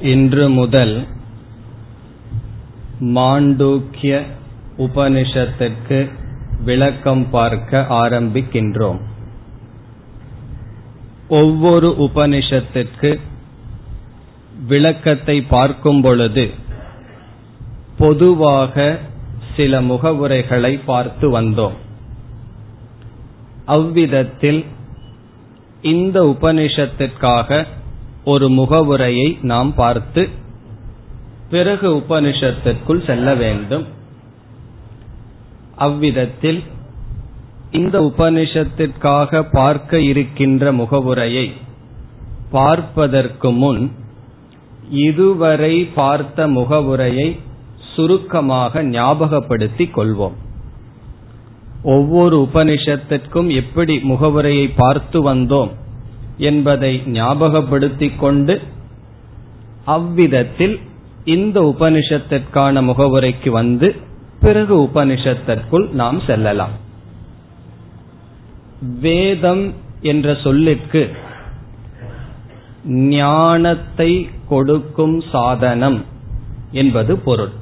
இன்று முதல் மாண்டூக்கிய உபனிஷத்திற்கு விளக்கம் பார்க்க ஆரம்பிக்கின்றோம். ஒவ்வொரு உபனிஷத்திற்கு விளக்கத்தை பார்க்கும் பொழுது பொதுவாக சில முகவுரைகளை பார்த்து வந்தோம். அவ்விதத்தில் இந்த உபனிஷத்திற்காக ஒரு முகவுரையை நாம் பார்த்து பிறகு உபனிஷத்திற்குள் செல்ல வேண்டும். அவ்விதத்தில் இந்த உபனிஷத்திற்காக பார்க்க இருக்கின்ற முகவுரையை பார்ப்பதற்கு முன் இதுவரை பார்த்த முகவுரையை சுருக்கமாக ஞாபகப்படுத்திக் கொள்வோம். ஒவ்வொரு உபனிஷத்திற்கும் எப்படி முகவுரையை பார்த்து வந்தோம்? என்பதை ஞாபகப்படுத்திக் கொண்டு அவ்விதத்தில் இந்த உபனிஷத்திற்கான முகவுரைக்கு வந்து பிறகு உபனிஷத்திற்குள் நாம் செல்லலாம். வேதம் என்ற சொல்லிற்கு ஞானத்தை கொடுக்கும் சாதனம் என்பது பொருள்.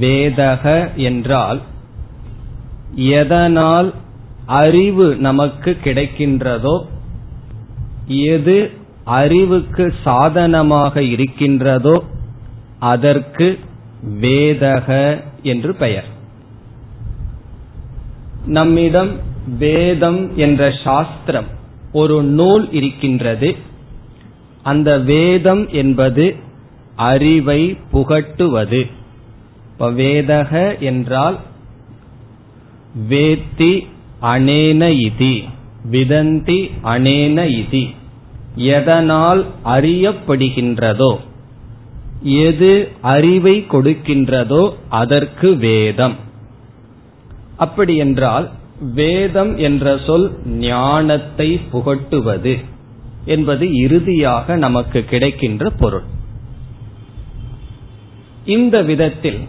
வேதக என்றால் எதனால் அறிவு நமக்கு கிடைக்கின்றதோ எது அறிவுக்கு சாதனமாக இருக்கின்றதோ அதற்கு வேதக என்று பெயர். நம்மிடம் வேதம் என்ற சாஸ்திரம் ஒரு நூல் இருக்கின்றது. அந்த வேதம் என்பது அறிவை புகட்டுவது. வேதக என்றால் வேத்தி அனேன இதி விதந்தி அனேன இதி. எதனால் அறியப்படுகின்றதோ எது அறிவை கொடுக்கின்றதோ அதற்கு வேதம். அப்படி என்றால் வேதம் என்ற சொல் ஞானத்தை புகட்டுவது என்பது இறுதியாக நமக்கு கிடைக்கின்ற பொருள். இந்த விதத்தில்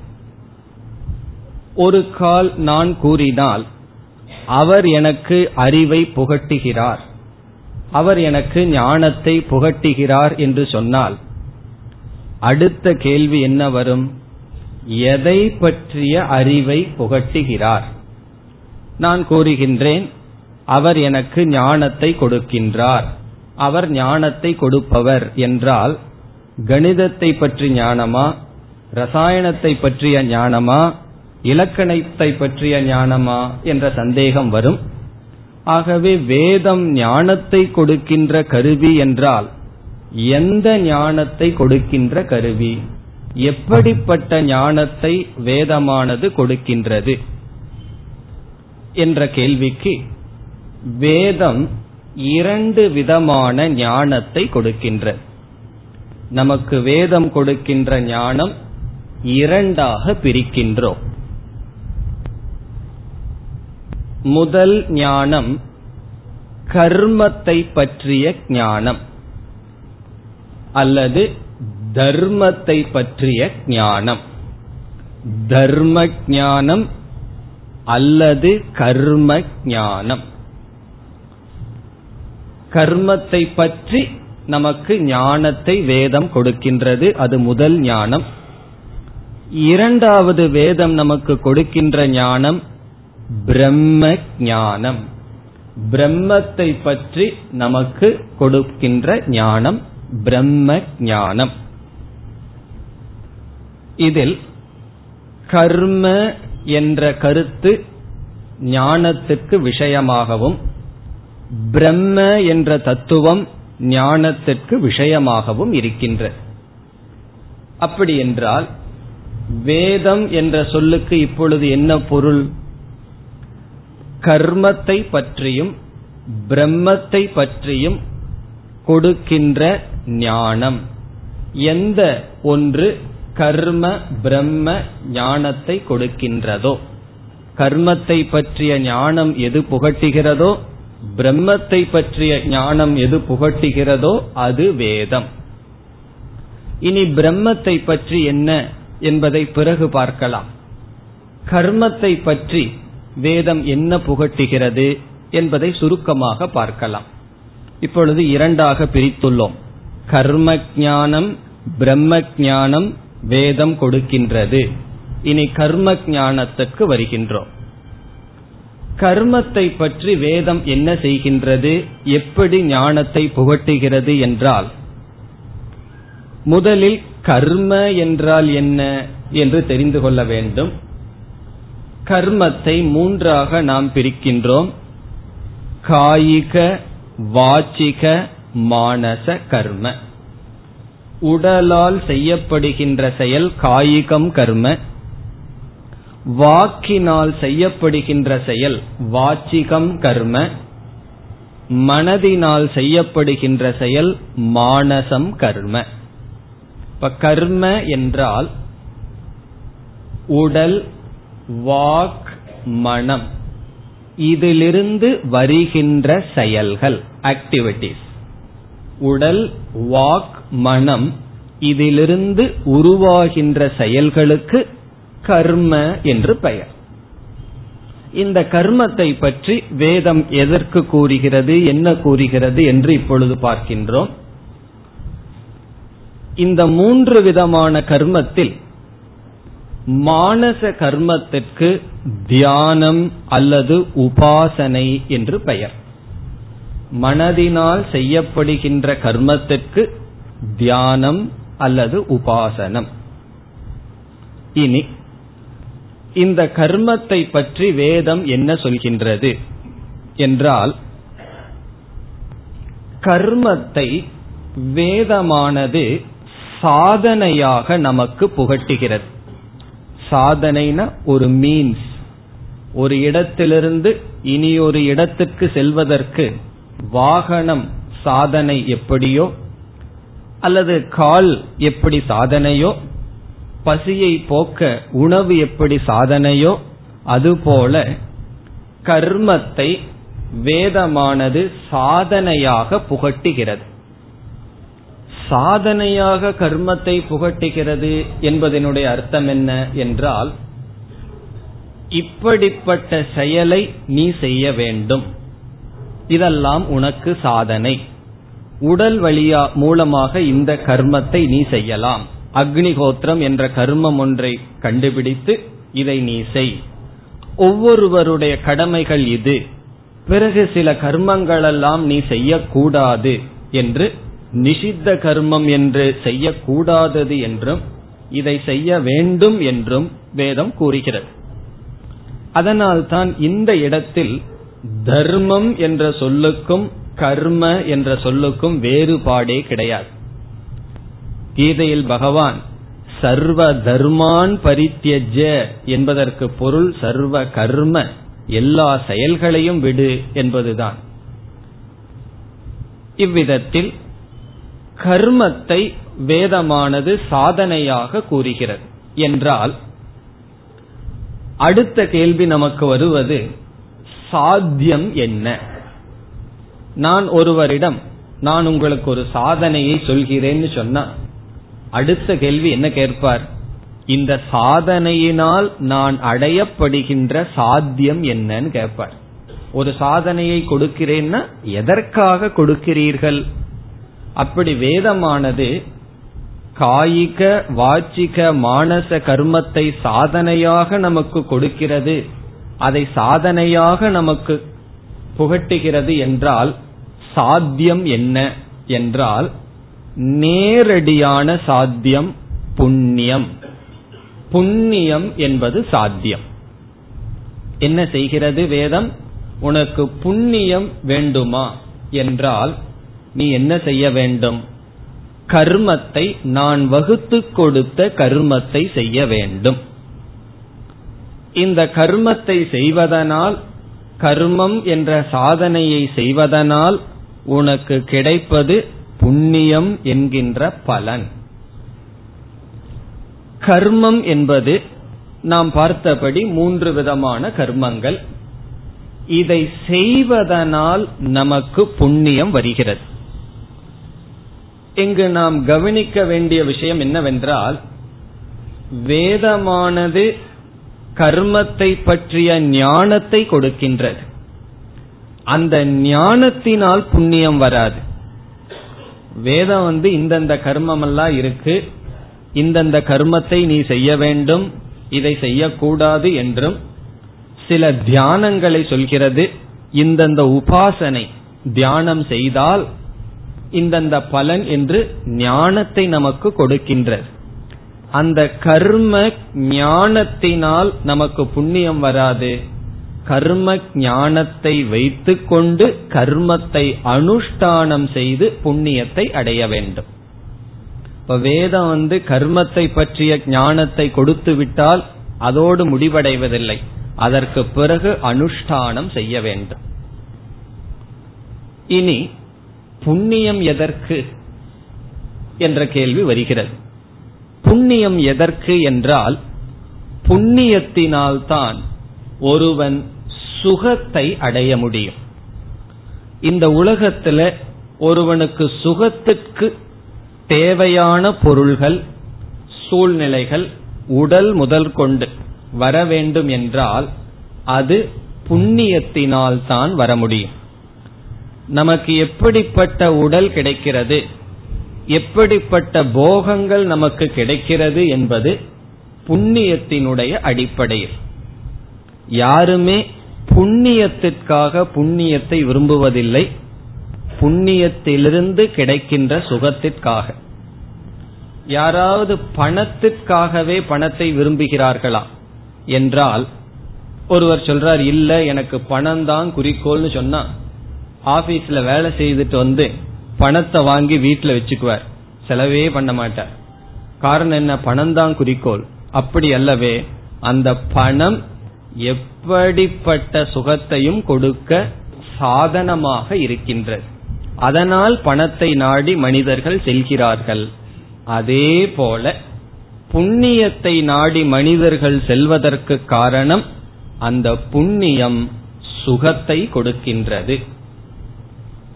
ஒரு கால் நான் கூறினால் அவர் எனக்கு அறிவை புகட்டுகிறார். அவர் எனக்கு ஞானத்தை புகட்டுகிறார் என்று சொன்னால் அடுத்த கேள்வி என்ன வரும்? எதை பற்றிய அறிவை புகட்டுகிறார்? நான் கூறுகின்றேன் அவர் எனக்கு ஞானத்தை கொடுக்கின்றார். அவர் ஞானத்தை கொடுப்பவர் என்றால் கணிதத்தை பற்றி ஞானமா? ரசாயனத்தை பற்றிய ஞானமா? இலக்கணத்தை பற்றிய ஞானமா? என்ற சந்தேகம் வரும். ஆகவே வேதம் ஞானத்தை கொடுக்கின்ற கருவி என்றால் எந்த ஞானத்தை கொடுக்கின்ற கருவி? எப்படிப்பட்ட ஞானத்தை வேதமானது கொடுக்கின்றது? என்ற கேள்விக்கு வேதம் இரண்டு விதமான ஞானத்தை கொடுக்கின்ற நமக்கு வேதம் கொடுக்கின்ற ஞானம் இரண்டாக பிரிக்கின்றோம். முதல் ஞானம் கர்மத்தை பற்றிய ஞானம் அல்லது தர்மத்தை பற்றிய ஞானம். தர்ம ஞானம் அல்லது கர்ம ஞானம். கர்மத்தை பற்றி நமக்கு ஞானத்தை வேதம் கொடுக்கின்றது அது முதல் ஞானம். இரண்டாவது வேதம் நமக்கு கொடுக்கின்ற ஞானம் பிரம்ம ஞானம் பிரம்மத்தை பற்றி நமக்கு கொடுக்கின்ற ஞானம் பிரம்ம ஞானம் இதில் கர்ம என்ற கருத்து ஞானத்துக்கு விஷயமாகவும் பிரம்ம என்ற தத்துவம் ஞானத்திற்கு விஷயமாகவும் இருக்கின்ற. அப்படி என்றால் வேதம் என்ற சொல்லுக்கு இப்பொழுது என்ன பொருள்? கர்மத்தை பற்றியும் பிரம்மத்தை பற்றியும் கொடுக்கின்ற ஞானம். எந்த ஒன்று கர்ம பிரம்ம ஞானத்தை கொடுக்கின்றதோ கர்மத்தை பற்றிய ஞானம் எது புகட்டுகிறதோ பிரம்மத்தை பற்றிய ஞானம் எது புகட்டுகிறதோ அது வேதம். இனி பிரம்மத்தை பற்றி என்ன என்பதை பிறகு பார்க்கலாம். கர்மத்தை பற்றி வேதம் என்ன புகட்டுகிறது என்பதை சுருக்கமாக பார்க்கலாம். இப்பொழுது இரண்டாக பிரித்துள்ளோம். கர்ம ஞானம் பிரம்ம ஞானம் வேதம் கொடுக்கின்றது. இனி கர்ம ஞானத்துக்கு வருகின்றோம். கர்மத்தை பற்றி வேதம் என்ன செய்கின்றது எப்படி ஞானத்தை புகட்டுகிறது என்றால் முதலில் கர்ம என்றால் என்ன என்று தெரிந்து கொள்ள வேண்டும். கர்மத்தை மூன்றாக நாம் பிரிக்கின்றோம். காயிக வாச்சிக மானச கர்ம. உடலால் செய்யப்படுகின்ற செயல் காயிகம் கர்ம. வாக்கினால் செய்யப்படுகின்ற செயல் வாச்சிகம் கர்ம. மனதினால் செய்யப்படுகின்ற செயல் மானசம் கர்ம. இப்ப கர்ம என்றால் உடல் வாக் மனம். இதிலிருந்து வருகின்ற செயல்கள் ஆக்டிவிட்டிஸ் உடல் வாக் மனம் இதிலிருந்து உருவாகின்ற செயல்களுக்கு கர்ம என்று பெயர். இந்த கர்மத்தை பற்றி வேதம் எதற்கு கூறுகிறது என்ன கூறுகிறது என்று இப்பொழுது பார்க்கின்றோம். இந்த மூன்று விதமான கர்மத்தில் மானச கர்மத்திற்கு தியானம் அல்லது உபாசனை என்று பெயர். மனதினால் செய்யப்படுகின்ற கர்மத்திற்கு தியானம் அல்லது உபாசனம். இனி இந்த கர்மத்தை பற்றி வேதம் என்ன சொல்கின்றது என்றால் கர்மத்தை வேதமானது சாதனையாக நமக்கு புகட்டுகிறது. சாதனைனா ஒரு மீன்ஸ் ஒரு இடத்திலிருந்து இனி ஒரு இடத்துக்கு செல்வதற்கு வாகனம் சாதனை எப்படியோ அல்லது கால் எப்படி சாதனையோ பசியை போக்க உணவு எப்படி சாதனையோ அதுபோல கர்மத்தை வேதமானது சாதனையாக புகட்டுகிறது. சாதனையாக கர்மத்தை புகட்டுகிறது என்பதனுடைய அர்த்தம் என்ன என்றால் இப்படிப்பட்ட செயலை நீ செய்ய வேண்டும். இதெல்லாம் உனக்கு சாதனை. உடல் வழியா மூலமாக இந்த கர்மத்தை நீ செய்யலாம். அக்னிகோத்திரம் என்ற கர்மம் ஒன்றை கண்டுபிடித்து இதை நீ செய். ஒவ்வொருவருடைய கடமைகள் இது. பிறகு சில கர்மங்களெல்லாம் நீ செய்யக்கூடாது என்று நிஷித்த கர்மம் என்று செய்யக்கூடாதது என்றும் இதை செய்ய வேண்டும் என்றும் வேதம் கூறுகிறது. அதனால்தான் இந்த இடத்தில் தர்மம் என்ற சொல்லுக்கும் கர்ம என்ற சொல்லுக்கும் வேறுபாடே கிடையாது. கீதையில் பகவான் சர்வ தர்மான் பரித்தியஜ என்பதற்கு பொருள் சர்வ கர்ம எல்லா செயல்களையும் விடு என்பதுதான். இவ்விதத்தில் கர்மத்தை வேதமானது சாதனையாக கூறுகிறது. என்றால் அடுத்த கேள்வி நமக்கு வருவது சாத்தியம் என்ன? நான் ஒருவரிடம் நான் உங்களுக்கு ஒரு சாதனையை சொல்கிறேன்னு சொன்னா அடுத்த கேள்வி என்ன கேட்பார்? இந்த சாதனையினால் நான் அடையப்படுகின்ற சாத்தியம் என்னன்னு கேட்பார். ஒரு சாதனையை கொடுக்கிறேன்னா எதற்காக கொடுக்கிறீர்கள்? அப்படி வேதமானது காயிக வாச்சிக மானச கர்மத்தை சாதனையாக நமக்கு கொடுக்கிறது. அதை சாதனையாக நமக்கு புகட்டுகிறது என்றால் சாத்தியம் என்ன என்றால் நேரடியான சாத்தியம் புண்ணியம். புண்ணியம் என்பது சாத்தியம். என்ன செய்கிறது வேதம்? உனக்கு புண்ணியம் வேண்டுமா? என்றால் நீ என்ன செய்ய வேண்டும்? கர்மத்தை நான் வகுத்து கொடுத்த கர்மத்தை செய்ய வேண்டும். இந்த கர்மத்தை செய்வதனால் கர்மம் என்ற சாதனையை செய்வதனால் உனக்கு கிடைப்பது புண்ணியம் என்கின்ற பலன். கர்மம் என்பது நாம் பார்த்தபடி மூன்று விதமான கர்மங்கள். இதை செய்வதனால் நமக்கு புண்ணியம் வருகிறது. இங்கு நாம் கவனிக்க வேண்டிய விஷயம் என்னவென்றால் வேதமானது கர்மத்தை பற்றிய ஞானத்தை கொடுக்கின்றது. அந்த ஞானத்தினால் புண்ணியம் வராது. வேதம் வந்து இந்தந்த கர்மம் எல்லாம் இருக்கு இந்தந்த கர்மத்தை நீ செய்ய வேண்டும் இதை செய்யக்கூடாது என்றும் சில தியானங்களை சொல்கிறது. இந்தந்த உபாசனை தியானம் செய்தால் இந்தந்த பலன் என்று ஞானத்தை நமக்கு கொடுக்கின்றது அந்த கர்ம ஞானத்தினால் நமக்கு புண்ணியம் வராது. கர்ம ஞானத்தை வைத்துக்கொண்டு கர்மத்தை அனுஷ்டானம் செய்து புண்ணியத்தை அடைய வேண்டும். இப்ப வேதம் வந்து கர்மத்தை பற்றிய ஞானத்தை கொடுத்து விட்டால் அதோடு முடிவடைவதில்லை. அதற்கு பிறகு அனுஷ்டானம் செய்ய வேண்டும். இனி புண்ணியம் எதற்கு என்ற கேள்வி வருகிறது. புண்ணியம் எதற்கு என்றால் புண்ணியத்தினால்தான் ஒருவன் சுகத்தை அடைய முடியும். இந்த உலகத்துல ஒருவனுக்கு சுகத்திற்கு தேவையான பொருள்கள் சூழ்நிலைகள் உடல் முதல் கொண்டு வர வேண்டும் என்றால் அது புண்ணியத்தினால் தான் வர முடியும். நமக்கு எப்படிப்பட்ட உடல் கிடைக்கிறது? எப்படிப்பட்ட போகங்கள் நமக்கு கிடைக்கிறது என்பது புண்ணியத்தினுடைய அடிப்படையில். யாருமே புண்ணியத்திற்காக புண்ணியத்தை விரும்புவதில்லை. புண்ணியத்திலிருந்து கிடைக்கின்ற சுகத்திற்காக. யாராவது பணத்திற்காகவே பணத்தை விரும்புகிறார்களா? என்றால் ஒருவர் சொல்றார் இல்ல எனக்கு பணம் தான் குறிக்கோள்னு சொன்னா ஆபீஸ்ல வேலை செய்துட்டு வந்து பணத்தை வாங்கி வீட்டுல வச்சுக்குவார். செலவே பண்ண மாட்டார். காரணம் என்ன? பணம் தான் குறிக்கோள். அப்படி அல்லவே அந்த பணம் எப்படிப்பட்ட சுகத்தையும் கொடுக்க சாதனமாக இருக்கின்றது. அதனால் பணத்தை நாடி மனிதர்கள் செல்கிறார்கள். அதே போல புண்ணியத்தை நாடி மனிதர்கள் செல்வதற்கு காரணம் அந்த புண்ணியம் சுகத்தை கொடுக்கின்றது.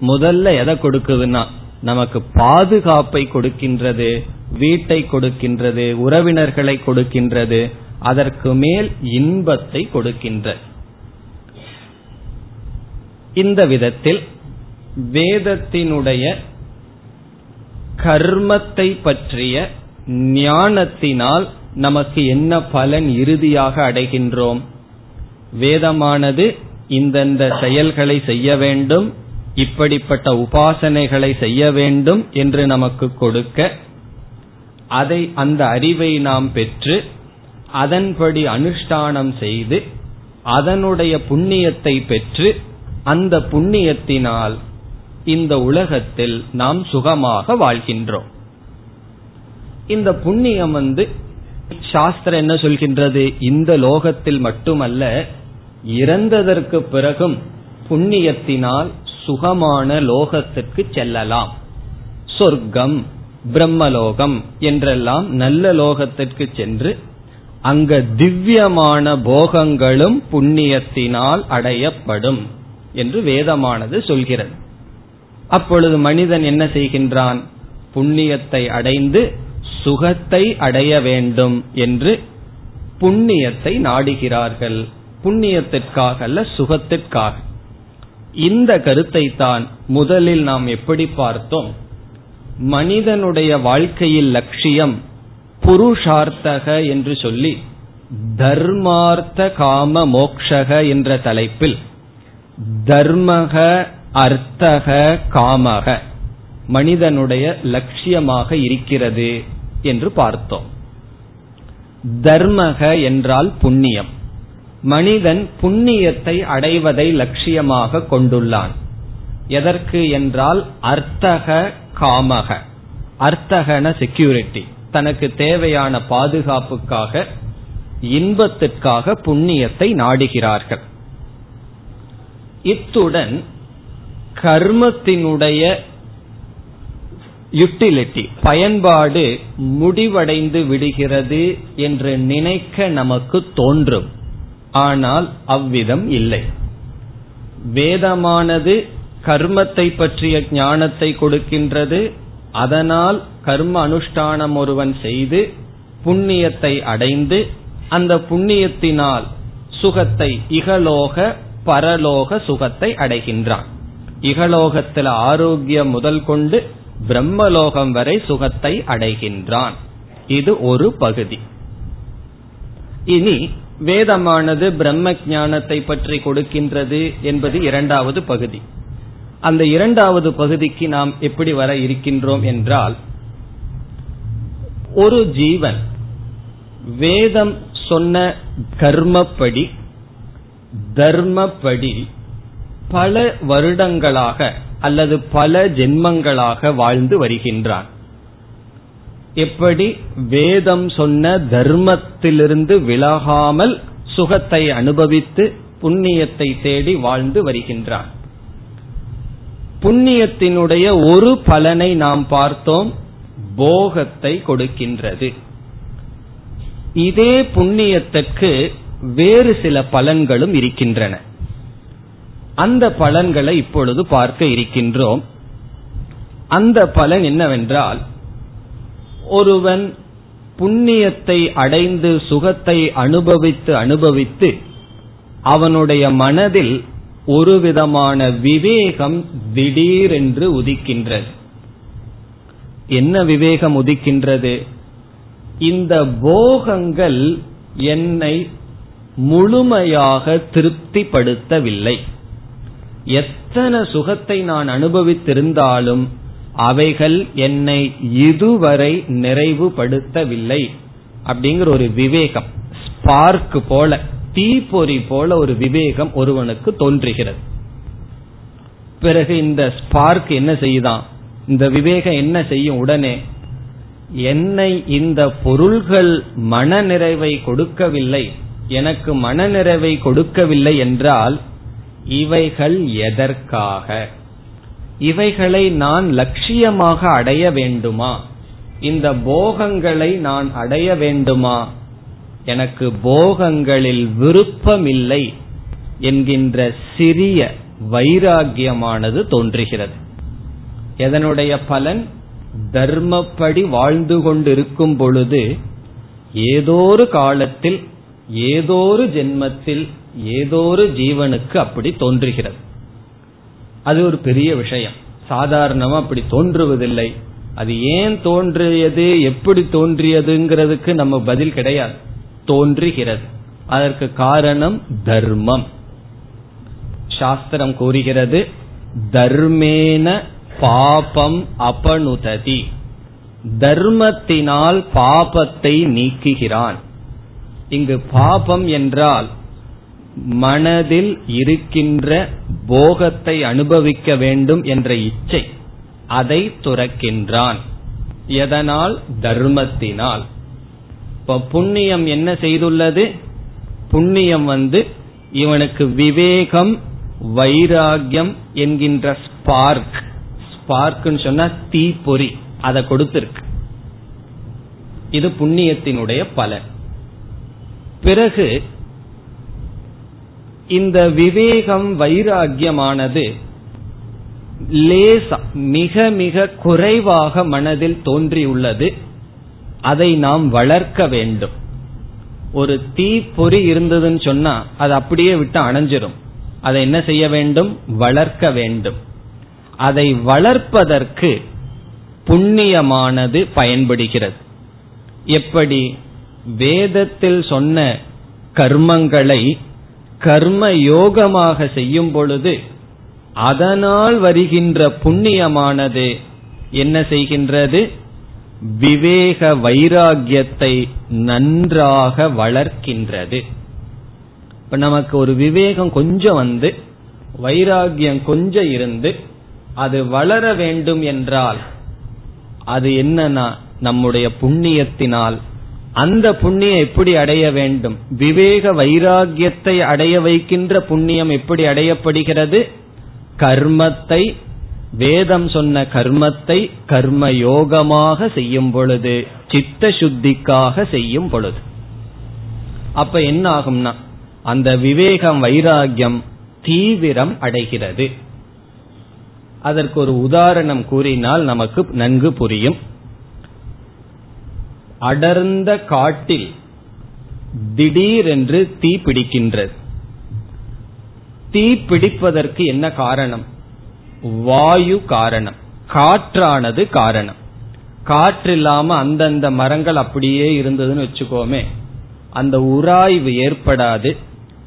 முதல்ல எதை கொடுக்குதுன்னா நமக்கு பாதுகாப்பை கொடுக்கின்றது வீட்டை கொடுக்கின்றது உறவினர்களை கொடுக்கின்றது அதற்கு மேல் இன்பத்தை கொடுக்கின்றது இந்த விதத்தில் வேதத்தினுடைய கர்மத்தை பற்றிய ஞானத்தினால் நமக்கு என்ன பலன் இறுதியாக அடைகின்றோம்? வேதமானது இந்தந்த செயல்களை செய்ய வேண்டும் இப்படிப்பட்ட உபாசனைகளை செய்ய வேண்டும் என்று நமக்கு கொடுக்க அதை அந்த அறிவை நாம் பெற்று அதன்படி அனுஷ்டானம் செய்து அதனுடைய புண்ணியத்தை பெற்று அந்த புண்ணியத்தினால் இந்த உலகத்தில் நாம் சுகமாக வாழ்கின்றோம். இந்த புண்ணியம் வந்து சாஸ்திரம் என்ன சொல்கின்றது? இந்த லோகத்தில் மட்டுமல்ல இறந்ததற்கு பிறகும் புண்ணியத்தினால் சுகமான லோகத்திற்கு செல்லலாம். சொர்க்கம் பிரம்மலோகம் என்றெல்லாம் நல்ல லோகத்திற்கு சென்று அங்க திவ்யமான போகங்களும் புண்ணியத்தினால் அடையப்படும் என்று வேதமானது சொல்கிறது. அப்பொழுது மனிதன் என்ன செய்கின்றான்? புண்ணியத்தை அடைந்து சுகத்தை அடைய வேண்டும் என்று புண்ணியத்தை நாடுகிறார்கள். புண்ணியத்திற்காக அல்ல சுகத்திற்காக. இந்த கருத்தை தான் முதலில் நாம் எப்படி பார்த்தோம்? மனிதனுடைய வாழ்க்கையில் லட்சியம் புருஷார்த்தக என்று சொல்லி தர்மார்த்த காம மோக்ஷக என்ற தலைப்பில் தர்மக அர்த்தக காமக மனிதனுடைய லட்சியமாக இருக்கிறது என்று பார்த்தோம். தர்மக என்றால் புண்ணியம். மனிதன் புண்ணியத்தை அடைவதை லட்சியமாக கொண்டுள்ளான். எதற்கு என்றால் அர்த்தக காமக. அர்த்தகன செக்யூரிட்டி தனக்கு தேவையான பாதுகாப்புக்காக இன்பத்திற்காக புண்ணியத்தை நாடுகிறார்கள். இத்துடன் கர்மத்தினுடைய யுட்டிலிட்டி பயன்பாடு முடிவடைந்து விடுகிறது என்று நினைக்க நமக்கு தோன்றும். ஆனால் அவ்விதம் இல்லை. வேதமானது கர்மத்தை பற்றிய ஞானத்தை கொடுக்கின்றது. அதனால் கர்ம அனுஷ்டானம் ஒருவன் செய்து புண்ணியத்தை அடைந்து அந்த புண்ணியத்தினால் சுகத்தை இகலோக பரலோக சுகத்தை அடைகின்றான். இகலோகத்தில் ஆரோக்கியம் முதல் கொண்டு பிரம்மலோகம் வரை சுகத்தை அடைகின்றான். இது ஒரு பகுதி. இனி வேதமானது பிரம்ம ஞானத்தை பற்றி கொடுக்கின்றது என்பது இரண்டாவது பகுதி. அந்த இரண்டாவது பகுதிக்கு நாம் எப்படி வர இருக்கின்றோம் என்றால் ஒரு ஜீவன் வேதம் சொன்ன கர்மப்படி தர்மப்படி பல வருடங்களாக அல்லது பல ஜென்மங்களாக வாழ்ந்து வருகின்றான். எப்படி வேதம் சொன்ன தர்மத்திலிருந்து விலகாமல் சுகத்தை அனுபவித்து புண்ணியத்தை தேடி வாழ்ந்து வருகின்றான் புண்ணியத்தினுடைய ஒரு பலனை நாம் பார்த்தோம் போகத்தை கொடுக்கின்றது. இதே புண்ணியத்துக்கு வேறு சில பலன்களும் இருக்கின்றன. அந்த பலன்களை இப்பொழுது பார்க்க இருக்கின்றோம். அந்த பலன் என்னவென்றால் ஒருவன் புண்ணியத்தை அடைந்து சுகத்தை அனுபவித்து அனுபவித்து அவனுடைய மனதில் ஒரு விதமான விவேகம் திடீரென்று உதிக்கின்றது. என்ன விவேகம் உதிக்கின்றது? இந்த போகங்கள் என்னை முழுமையாக திருப்திப்படுத்தவில்லை. எத்தனை சுகத்தை நான் அனுபவித்திருந்தாலும் அவைகள் என்னை இதுவரை நிறைவுபடுத்தவில்லை அப்படிங்கிற ஒரு விவேகம். ஸ்பார்க் போல தீப்பொறி போல ஒரு விவேகம் ஒருவனுக்கு தோன்றுகிறது. பிறகு இந்த ஸ்பார்க் என்ன செய்யுதான் இந்த விவேகம் என்ன செய்யும் உடனே என்னை இந்த பொருள்கள் மன நிறைவை கொடுக்கவில்லை எனக்கு மன நிறைவை கொடுக்கவில்லை என்றால் இவைகள் எதற்காக? இவைகளை நான் லட்சியமாக அடைய வேண்டுமா? இந்த போகங்களை நான் அடைய வேண்டுமா? எனக்கு போகங்களில் விருப்பமில்லை என்கின்ற சிறிய வைராகியமானது தோன்றுகிறது. எதனுடைய பலன்? தர்மப்படி வாழ்ந்து கொண்டிருக்கும் பொழுது ஏதோரு காலத்தில் ஏதோரு ஜென்மத்தில் ஏதோரு ஜீவனுக்கு அப்படி தோன்றுகிறது. அது ஒரு பெரிய விஷயம். சாதாரணமா அப்படி தோன்றுவதில்லை. அது ஏன் தோன்றியது எப்படி தோன்றியதுங்கிறதுக்கு நம்ம பதில் கிடையாது. தோன்றுகிறது. அதற்கு காரணம் தர்மம். சாஸ்திரம் கூறுகிறது தர்மேன பாபம் அபனுததி. தர்மத்தினால் பாபத்தை நீக்குகிறான். இங்கு பாபம் என்றால் மனதில் இருக்கின்ற போகத்தை அனுபவிக்க வேண்டும் என்ற இச்சை அதை துறக்கின்றான். எதனால்? தர்மத்தினால். இப்ப புண்ணியம் என்ன செய்துள்ளது? புண்ணியம் வந்து இவனுக்கு விவேகம் வைராகியம் என்கின்ற ஸ்பார்க் ஸ்பார்க்னு சொன்னா தீப்பொறி. அதை கொடுத்திருக்கு. இது புண்ணியத்தினுடைய பலன். பிறகு இந்த விவேகம் வைராகியமானது லேசா மிக மிக குறைவாக மனதில் தோன்றியுள்ளது. அதை நாம் வளர்க்க வேண்டும். ஒரு தீ பொறி இருந்ததுன்னு சொன்னா அது அப்படியே விட்டு அணைஞ்சிரும். அதை என்ன செய்ய வேண்டும்? வளர்க்க வேண்டும். அதை வளர்ப்பதற்கு புண்ணியமானது பயன்படுகிறது. எப்படி? வேதத்தில் சொன்ன கர்மங்களை கர்ம யோகமாக செய்யும் பொழுது அதனால் வருகின்ற புண்ணியமானது என்ன செய்கின்றது? விவேக வைராகியத்தை நன்றாக வளர்க்கின்றது. இப்ப நமக்கு ஒரு விவேகம் கொஞ்சம் வந்து வைராகியம் கொஞ்சம் இருந்து அது வளர வேண்டும் என்றால் அது என்னன்னா நம்முடைய புண்ணியத்தினால் அந்த புண்ணியம் எப்படி அடைய வேண்டும்? விவேக வைராகியத்தை அடைய வைக்கின்ற புண்ணியம் எப்படி அடையப்படுகிறது? கர்மத்தை வேதம் சொன்ன கர்மத்தை கர்ம யோகமாக செய்யும் பொழுது சித்த சுத்திக்காக செய்யும் பொழுது. அப்ப என்ன ஆகும்னா அந்த விவேகம் வைராகியம் தீவிரம் அடைகிறது. அதற்கு ஒரு உதாரணம் கூறினால் நமக்கு நன்கு புரியும். அடர்ந்த காட்டில் திடீரென்று தீ பிடிக்கின்றது. தீ பிடிப்பதற்கு என்ன காரணம்? வாயு காரணம். காற்றானது காரணம். காற்றில்லாம அந்தந்த மரங்கள் அப்படியே இருந்ததுன்னு வச்சுக்கோமே அந்த உராய்வு ஏற்படாது.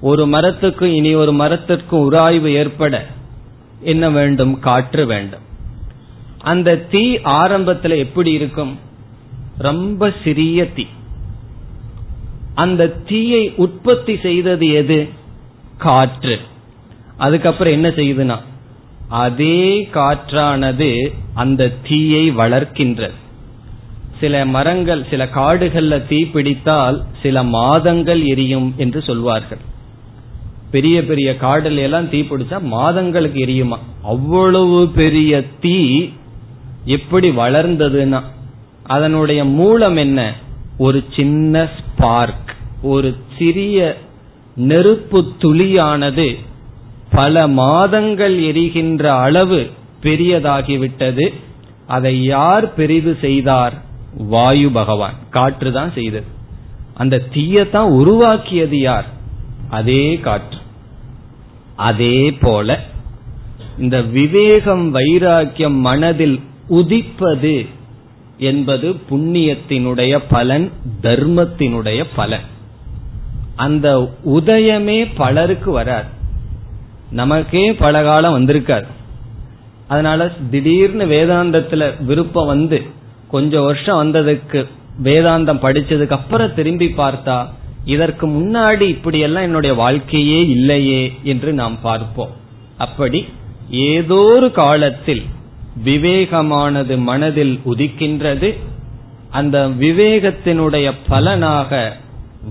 ஒரு மரத்துக்கும் இனி ஒரு மரத்திற்கும் உராய்வு ஏற்பட என்ன வேண்டும்? காற்று வேண்டும். அந்த தீ ஆரம்பத்தில் எப்படி இருக்கும்? ரொம்ப சிறிய தீ. அந்த தீயை உற்பத்தி செய்தது எது? காற்று. அதுக்கப்புறம் என்ன செய்யுதுன்னா அதே காற்றானது அந்த தீயை வளர்க்கின்றது. சில மரங்கள் சில காடுகள்ல தீ பிடித்தால் சில மாதங்கள் எரியும் என்று சொல்வார்கள். பெரிய பெரிய காடுல எல்லாம் தீ பிடிச்சா மாதங்களுக்கு எரியுமா? அவ்வளவு பெரிய தீ எப்படி வளர்ந்ததுன்னா அதனுடைய மூலம் என்ன? ஒரு சின்ன ஸ்பார்க் ஒரு சிறிய நெருப்பு துளியானது பல மாதங்கள் எரிகின்ற அளவு பெரியதாகிவிட்டது. அதை யார் பெரிது செய்தார்? வாயு பகவான். காற்று தான் செய்தது. அந்த தீயத்தான் உருவாக்கியது யார்? அதே காற்று. அதே போல இந்த விவேகம் வைராக்கியம் மனதில் உதிப்பது என்பது புண்ணியத்தினுடைய பலன் தர்மத்தினுடைய பலன். அந்த உதயமே பலருக்கு வராது. நமக்கே பல காலம் வந்திருக்காது. அதனால திடீர்னு வேதாந்தத்துல விருப்பம் வந்து கொஞ்சம் வருஷம் வந்ததுக்கு வேதாந்தம் படிச்சதுக்கு அப்புறம் திரும்பி பார்த்தா இதற்கு முன்னாடி இப்படியெல்லாம் என்னுடைய வாழ்க்கையே இல்லையே என்று நாம் பார்ப்போம். அப்படி ஏதோ ஒரு காலத்தில் விவேகமானது மனதில் உதிக்கின்றது. அந்த விவேகத்தினுடைய பலனாக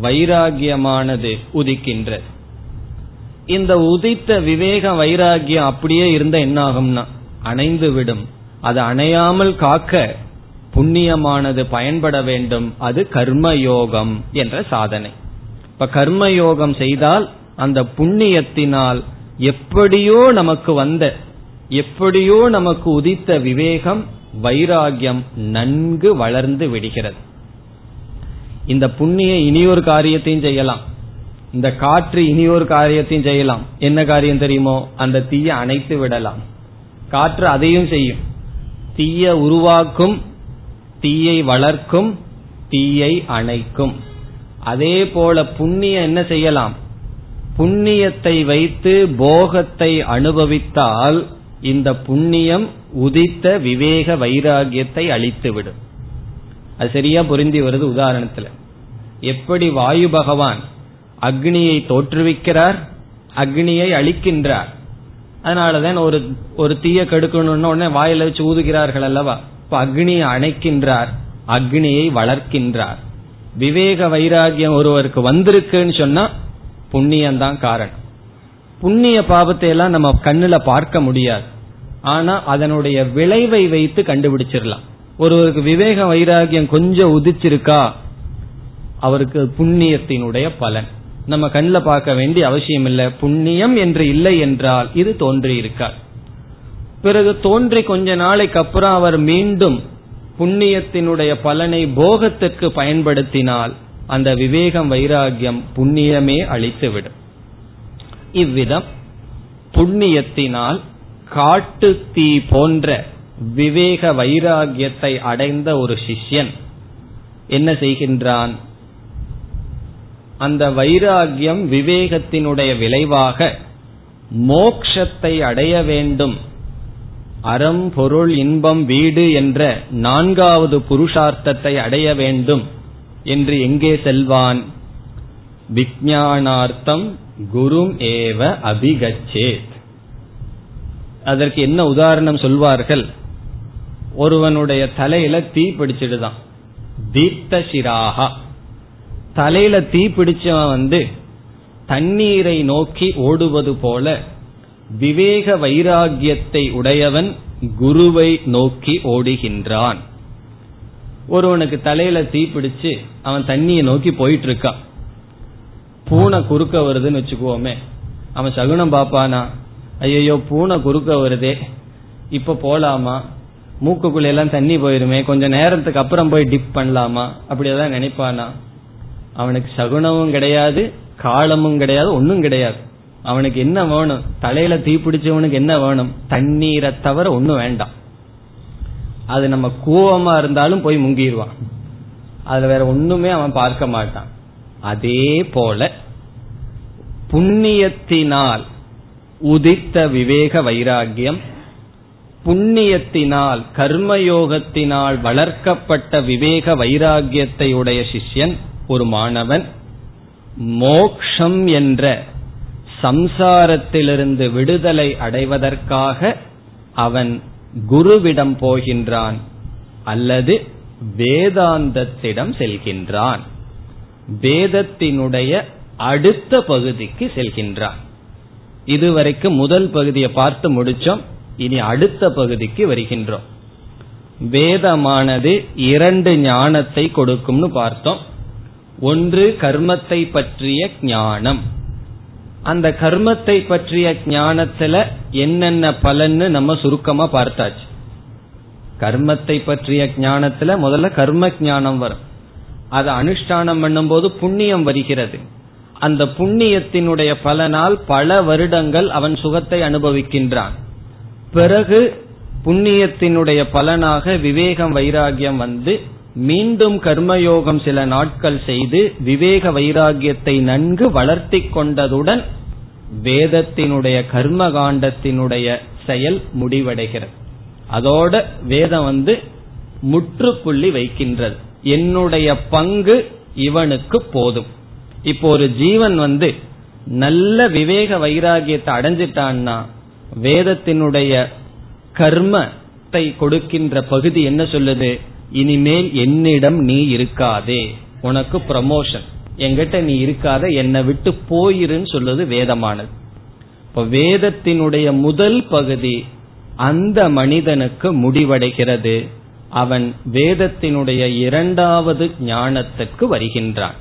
வைராகியமானது உதிக்கின்றது. இந்த உதித்த விவேக வைராகியம் அப்படியே இருந்த என்ன ஆகும்னா அணைந்து விடும். அது அணையாமல் காக்க புண்ணியமானது பயன்பட வேண்டும். அது கர்மயோகம் என்ற சாதனை. இப்ப கர்மயோகம் செய்தால் அந்த புண்ணியத்தினால் எப்படியோ நமக்கு வந்த எப்படியோ நமக்கு உதித்த விவேகம் வைராகியம் நன்கு வளர்ந்து விடுகிறது. இந்த புண்ணிய இனியொரு காரியத்தையும் செய்யலாம். இந்த காற்று இனியொரு காரியத்தையும் செய்யலாம். என்ன காரியம் தெரியுமோ? அந்த தீய அணைத்து விடலாம். காற்று அதையும் செய்யும். தீய உருவாக்கும் தீயை வளர்க்கும் தீயை அணைக்கும். அதே போல புண்ணியம் என்ன செய்யலாம்? புண்ணியத்தை வைத்து போகத்தை அனுபவித்தால் இந்த புண்ணியம் உதித்த விவேக வைராகியத்தை அழித்துவிடும். அது சரியா பொருந்தி வருது உதாரணத்துல. எப்படி வாயு பகவான் அக்னியை தோற்றுவிக்கிறார் அக்னியை அழிக்கின்றார். அதனாலதான் ஒரு ஒரு தீய கடுக்கணும்னு உடனே வாயில வச்சு ஊதுகிறார்கள் அல்லவா? இப்ப அக்னியை அணைக்கின்றார் அக்னியை வளர்க்கின்றார். விவேக வைராகியம் ஒருவருக்கு வந்திருக்குன்னு சொன்னா புண்ணியம்தான் காரணம். புண்ணிய பாவத்தை எல்லாம் நம்ம கண்ணுல பார்க்க முடியாது. ஆனா அதனுடைய விளைவை வைத்து கண்டுபிடிச்சிடலாம். ஒருவருக்கு விவேக வைராகியம் கொஞ்சம் உதிச்சிருக்கா அவருக்கு புண்ணியத்தினுடைய பலன். நம்ம கண்ணில் பார்க்க வேண்டிய அவசியம் இல்லை. புண்ணியம் என்று இல்லை என்றால் இது தோன்றி இருக்கார் பிறகு தோன்றி கொஞ்ச நாளைக்கு அப்புறம் அவர் மீண்டும் புண்ணியத்தினுடைய பலனை போகத்திற்கு பயன்படுத்தினால் அந்த விவேகம் வைராகியம் புண்ணியமே அழித்துவிடும். இவ்விதம் புண்ணியத்தினால் காட்டு தீ போன்ற விவேக வைராகியத்தை அடைந்த ஒரு சிஷ்யன் என்ன செய்கின்றான்? அந்த வைராகியம் விவேகத்தினுடைய விளைவாக மோக்ஷத்தை அடைய வேண்டும். அறம் பொருள் இன்பம் வீடு என்ற நான்காவது புருஷார்த்தத்தை அடைய வேண்டும் என்று எங்கே செல்வான்? விஜயானார்த்தம் குரும் ஏவ அபிகச்சேத். அதற்கு என்ன உதாரணம் சொல்வார்கள்? ஒருவனுடைய தலையில தீ பிடிச்சிடுதான். தீப்த சிராகா தலையில தீ பிடிச்சவன் வந்து தண்ணீரை நோக்கி ஓடுவது போல விவேக வைராகியத்தை உடையவன் குருவை நோக்கி ஓடுகின்றான். ஒருவனுக்கு தலையில தீ பிடிச்சு அவன் தண்ணியை நோக்கி போயிட்டு இருக்கான் பூனை குறுக்க வருதுன்னு வச்சுக்கோமே. அவன் சகுனம் பாப்பானா ஐயோ பூனை குறுக்க வருதே. இப்ப போலாமா? மூக்குக்குள்ள எல்லாம் தண்ணி போயிருமே. கொஞ்ச நேரத்துக்கு அப்புறம் போய் டிப் பண்ணலாமா? அப்படியெல்லாம் நினைப்பானா? அவனுக்கு சகுனமும் கிடையாது காலமும் கிடையாது ஒன்னும் கிடையாது. அவனுக்கு என்ன வேணும்? தலையில தீ பிடிச்சவனுக்கு என்ன வேணும்? தண்ணீரை தவிர ஒன்னும் வேண்டாம். அது நம்ம கூவமா இருந்தாலும் போய் முங்கிடுவான் அதுல வேற ஒண்ணுமே அவன் பார்க்க மாட்டான். அதே போல புண்ணியத்தினால் உதித்த விவேக வைராகியம் புண்ணியத்தினால் கர்மயோகத்தினால் வளர்க்கப்பட்ட விவேக வைராகியத்தை உடைய சிஷ்யன் ஒரு மாணவன் மோக்ஷம் என்ற சம்சாரத்திலிருந்து விடுதலை அடைவதற்காக அவன் குருவிடம் போகின்றான் அல்லது வேதாந்தத்திடம் செல்கின்றான். வேதத்தினுடைய அடுத்த பகுதிக்கு செல்கின்றான். இதுவரைக்கும் முதல் பகுதியை பார்த்து முடிச்சோம். இனி அடுத்த பகுதிக்கு வருகின்றோம். வேதமானது இரண்டு ஞானத்தை கொடுக்கும்னு பார்த்தோம். ஒன்று கர்மத்தை பற்றிய ஞானம். அந்த கர்மத்தை பற்றிய ஞானத்துல என்னென்ன பலன்னு நம்ம சுருக்கமா பார்த்தாச்சு. கர்மத்தை பற்றிய ஞானத்துல முதல்ல கர்ம ஞானம் வரும். அதை அனுஷ்டானம் பண்ணும்போது புண்ணியம் வருகிறது. அந்த புண்ணியத்தினுடைய பலனால் பல வருடங்கள் அவன் சுகத்தை அனுபவிக்கின்றான். பிறகு புண்ணியத்தினுடைய பலனாக விவேகம் வைராகியம் வந்து மீண்டும் கர்மயோகம் சில நாட்கள் செய்து விவேக வைராகியத்தை நன்கு வளர்த்தி கொண்டதுடன் வேதத்தினுடைய கர்ம காண்டத்தினுடைய செயல் முடிவடைகிறது. அதோட வேதம் வந்து முற்றுப்புள்ளி வைக்கின்றது. என்னுடைய பங்கு இவனுக்கு போதும். இப்போ ஒரு ஜீவன் வந்து நல்ல விவேக வைராகியத்தை அடைஞ்சிட்டான்னா வேதத்தினுடைய கர்மத்தை கொடுக்கின்ற பகுதி என்ன சொல்லுது? இனிமேல் என்னிடம் நீ இருக்காதே. உனக்கு ப்ரமோஷன் எங்கிட்ட நீ இருக்காத என்னை விட்டு போயிருன்னு சொல்லுது வேதமானது. இப்ப வேதத்தினுடைய முதல் பகுதி அந்த மனிதனுக்கு முடிவடைகிறது. அவன் வேதத்தினுடைய இரண்டாவது ஞானத்திற்கு வருகின்றான்.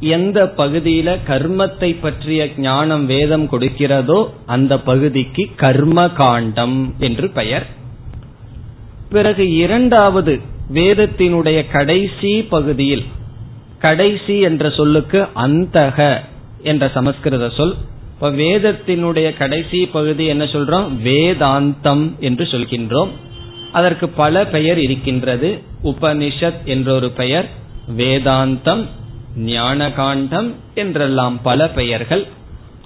எந்த பகுதியில கர்மத்தை பற்றிய ஞானம் வேதம் கொடுக்கிறதோ அந்த பகுதிக்கு கர்ம காண்டம் என்று பெயர். பிறகு இரண்டாவது வேதத்தினுடைய கடைசி பகுதியில் கடைசி என்ற சொல்லுக்கு அந்தக என்ற சமஸ்கிருத சொல் இப்ப வேதத்தினுடைய கடைசி பகுதி என்ன சொல்றோம்? வேதாந்தம் என்று சொல்கின்றோம். அதற்கு பல பெயர் இருக்கின்றது. உபனிஷத் என்ற ஒரு பெயர் வேதாந்தம். ஞான காண்டம் என்றெல்லாம் பல பெயர்கள்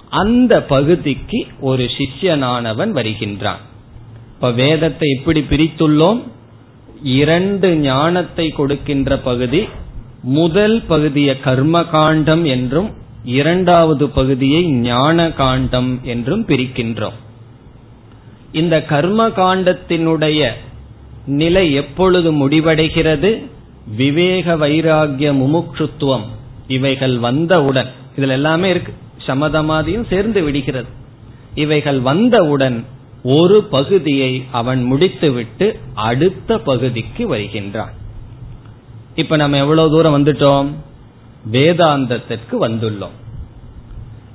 அந்த பகுதிக்கு ஒரு சிஷ்யனானவன் வருகின்றான். இப்ப வேதத்தை இப்படி பிரித்துள்ளோம். இரண்டு ஞானத்தை கொடுக்கின்ற பகுதி முதல் பகுதியை கர்ம காண்டம் என்றும் இரண்டாவது பகுதியை ஞான காண்டம் என்றும் பிரிக்கின்றோம். இந்த கர்ம காண்டத்தினுடைய நிலை எப்பொழுது முடிவடைகிறது? விவேக வைராகிய முமுட்சுத்துவம் இவைகள் வந்தவுடன் இதுல எல்லாமே இருக்கு. சமதமாதியும் சேர்ந்து விடுகிறது. இவைகள் வந்தவுடன் ஒரு பகுதியை அவன் முடித்துவிட்டு அடுத்த பகுதிக்கு வருகின்றான். இப்ப நம்ம எவ்வளவு தூரம் வந்துட்டோம்? வேதாந்தத்திற்கு வந்துள்ளோம்.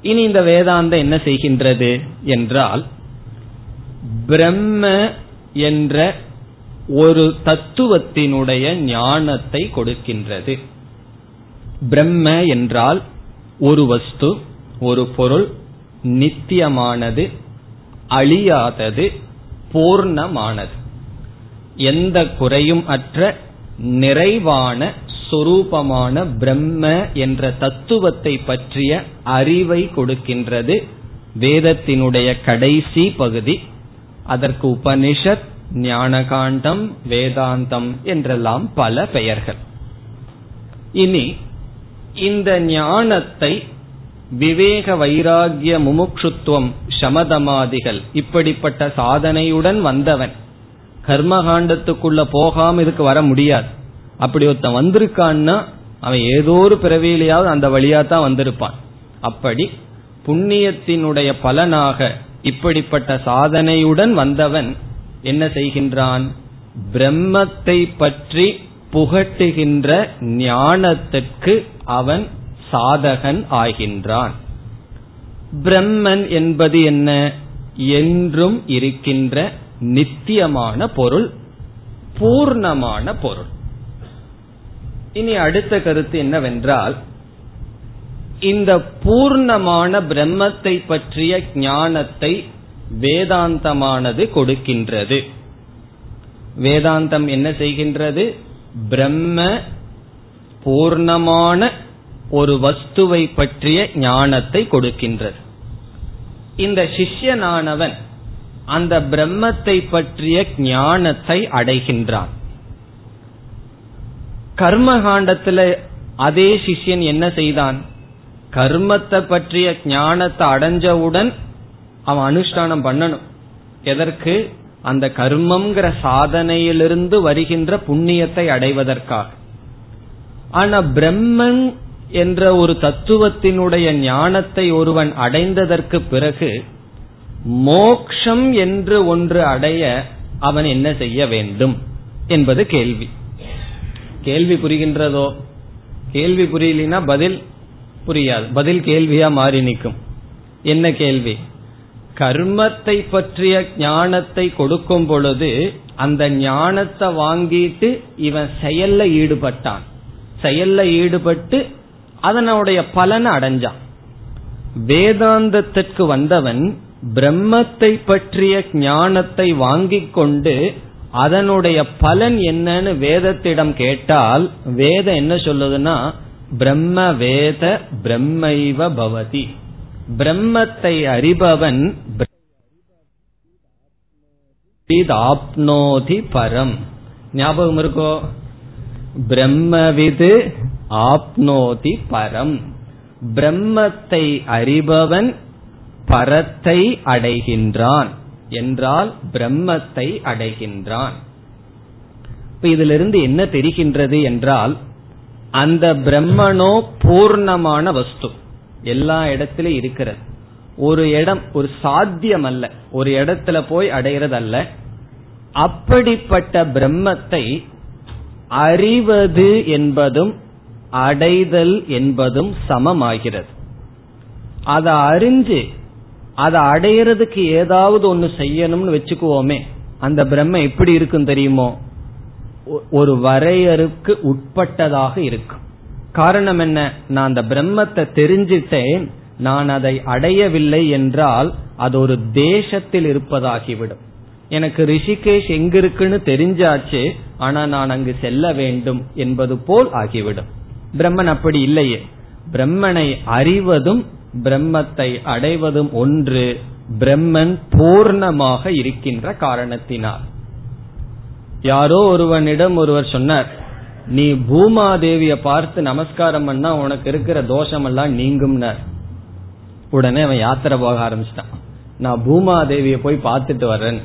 இனி இந்த வேதாந்தம் என்ன செய்கின்றது என்றால் பிரம்ம என்ற ஒரு தத்துவத்தினுடைய ஞானத்தை கொடுக்கின்றது. பிரம்ம என்றால் ஒரு வஸ்து ஒரு பொருள் நித்தியமானது அழியாதது பூர்ணமானது. எந்த குறையும் அற்ற நிறைவான சொரூபமான பிரம்ம என்ற தத்துவத்தை பற்றிய அறிவை கொடுக்கின்றது வேதத்தினுடைய கடைசி பகுதி. அதற்கு உபனிஷத் ஞானகாண்டம் வேதாந்தம் என்றெல்லாம் பல பெயர்கள். இனி இந்த ஞானத்தை விவேக வைராகிய முமுட்சுத்துவம் சமதமாதிகள் இப்படிப்பட்ட சாதனையுடன் வந்தவன் கர்மகாண்டத்துக்குள்ள போகாம இதுக்கு வர முடியாது. அப்படி ஒருத்தன் வந்திருக்கான்னா அவன் ஏதோ ஒரு பிறவியிலேயாவது அந்த வழியா தான் வந்திருப்பான். அப்படி புண்ணியத்தினுடைய பலனாக இப்படிப்பட்ட சாதனையுடன் வந்தவன் என்ன செய்கின்றான்? பிரம்மத்தை பற்றி புகட்டுகின்ற ஞானத்திற்கு அவன் சாதகன் ஆகின்றான். பிரம்மன் என்பது என்ன? என்றும் இருக்கின்ற நித்தியமான பொருள் பூர்ணமான பொருள். இனி அடுத்த கருத்து என்னவென்றால் இந்த பூர்ணமான பிரம்மத்தை பற்றிய ஞானத்தை வேதாந்தமானது கொடுக்கின்றது. வேதாந்தம் என்ன செய்கின்றது? பிரம்ம பூர்ணமான ஒரு வஸ்துவை பற்றிய ஞானத்தை கொடுக்கின்றது. இந்த சிஷ்யனானவன் அந்த பிரம்மத்தை பற்றிய ஞானத்தை அடைகின்றான். கர்மகாண்டத்துல அதே சிஷ்யன் என்ன செய்தான்? கர்மத்தை பற்றிய ஞானத்தை அடைஞ்சவுடன் அவன் அனுஷ்டானம் பண்ணணும். எதற்கு? அந்த கர்மம்ங்கிற சாதனையிலிருந்து வருகின்ற புண்ணியத்தை அடைவதற்காக. ஆனா பிரம்மன் என்ற ஒரு தத்துவத்தினுடைய ஞானத்தை ஒருவன் அடைந்ததற்கு பிறகு மோக்ஷம் என்று ஒன்று அடைய அவன் என்ன செய்ய வேண்டும் என்பது கேள்வி. கேள்வி புரிகின்றதோ? கேள்வி புரியலினா பதில் புரியாது. பதில் கேள்வியா மாறி நிற்கும். என்ன கேள்வி? கர்மத்தை பற்றிய ஞானத்தை கொடுக்கும் பொழுது அந்த ஞானத்தை வாங்கிட்டு இவன் செயல்ல ஈடுபட்டான். செயல்ல ஈடுபட்டு அதனுடைய பலனை அடைஞ்சான். வேதாந்தத்திற்கு வந்தவன் பிரம்மத்தை பற்றிய ஞானத்தை வாங்கிக் கொண்டு அதனுடைய பலன் என்னன்னு வேதத்திடம் கேட்டால் வேதம் என்ன சொல்லுதுன்னா பிரம்ம வேத பிரம்மைவ பவதி. பிரம்மத்தை அறிபவன் ஆப்னோதி பரம். ஞாபகம் இருக்கோ? பிரம்மவிது ஆப்னோதி பரம். பிரம்மத்தை அறிபவன் பரத்தை அடைகின்றான். என்றால் பிரம்மத்தை அடைகின்றான். இதிலிருந்து என்ன தெரிகின்றது என்றால் அந்த பிரம்மனோ பூர்ணமான வஸ்து. எல்லா இடத்திலும் இருக்கிறது. ஒரு இடம் ஒரு சாத்தியம் அல்ல. ஒரு இடத்துல போய் அடைகிறதல்ல. அப்படிப்பட்ட பிரம்மத்தை அறிவது என்பதும் அடைதல் என்பதும் சமமாகிறது. அதை அறிஞ்சு அதை அடையிறதுக்கு ஏதாவது ஒன்று செய்யணும்னு வச்சுக்குவோமே அந்த பிரம்ம எப்படி இருக்கும் தெரியுமோ? ஒரு வரையறுக்கு உட்பட்டதாக இருக்கும். காரணம் என்ன? நான் அந்த பிரம்மத்தை தெரிஞ்சிட்டேன். நான் அதை அடையவில்லை என்றால் அது ஒரு தேசத்தில் இருப்பதாகிவிடும். எனக்கு ரிஷிகேஷ் எங்க இருக்குன்னு தெரிஞ்சாச்சு ஆனா நான் அங்கு செல்ல வேண்டும் என்பது போல் ஆகிவிடும். பிரம்மன் அப்படி இல்லையே. பிரம்மனை அறிவதும் பிரம்மத்தை அடைவதும் ஒன்று பிரம்மன் பூர்ணமாக இருக்கின்ற காரணத்தினால். யாரோ ஒருவனிடம் ஒருவர் சொன்னார் நீ பூமாதேவிய பார்த்து நமஸ்காரம் பண்ணா உனக்கு இருக்கிற தோஷம் எல்லாம் நீங்கும்னார். உடனே அவன் யாத்திரை போக ஆரம்பிச்சிட்டான். நான் பூமாதேவிய போய் பார்த்துட்டு வர்றேன்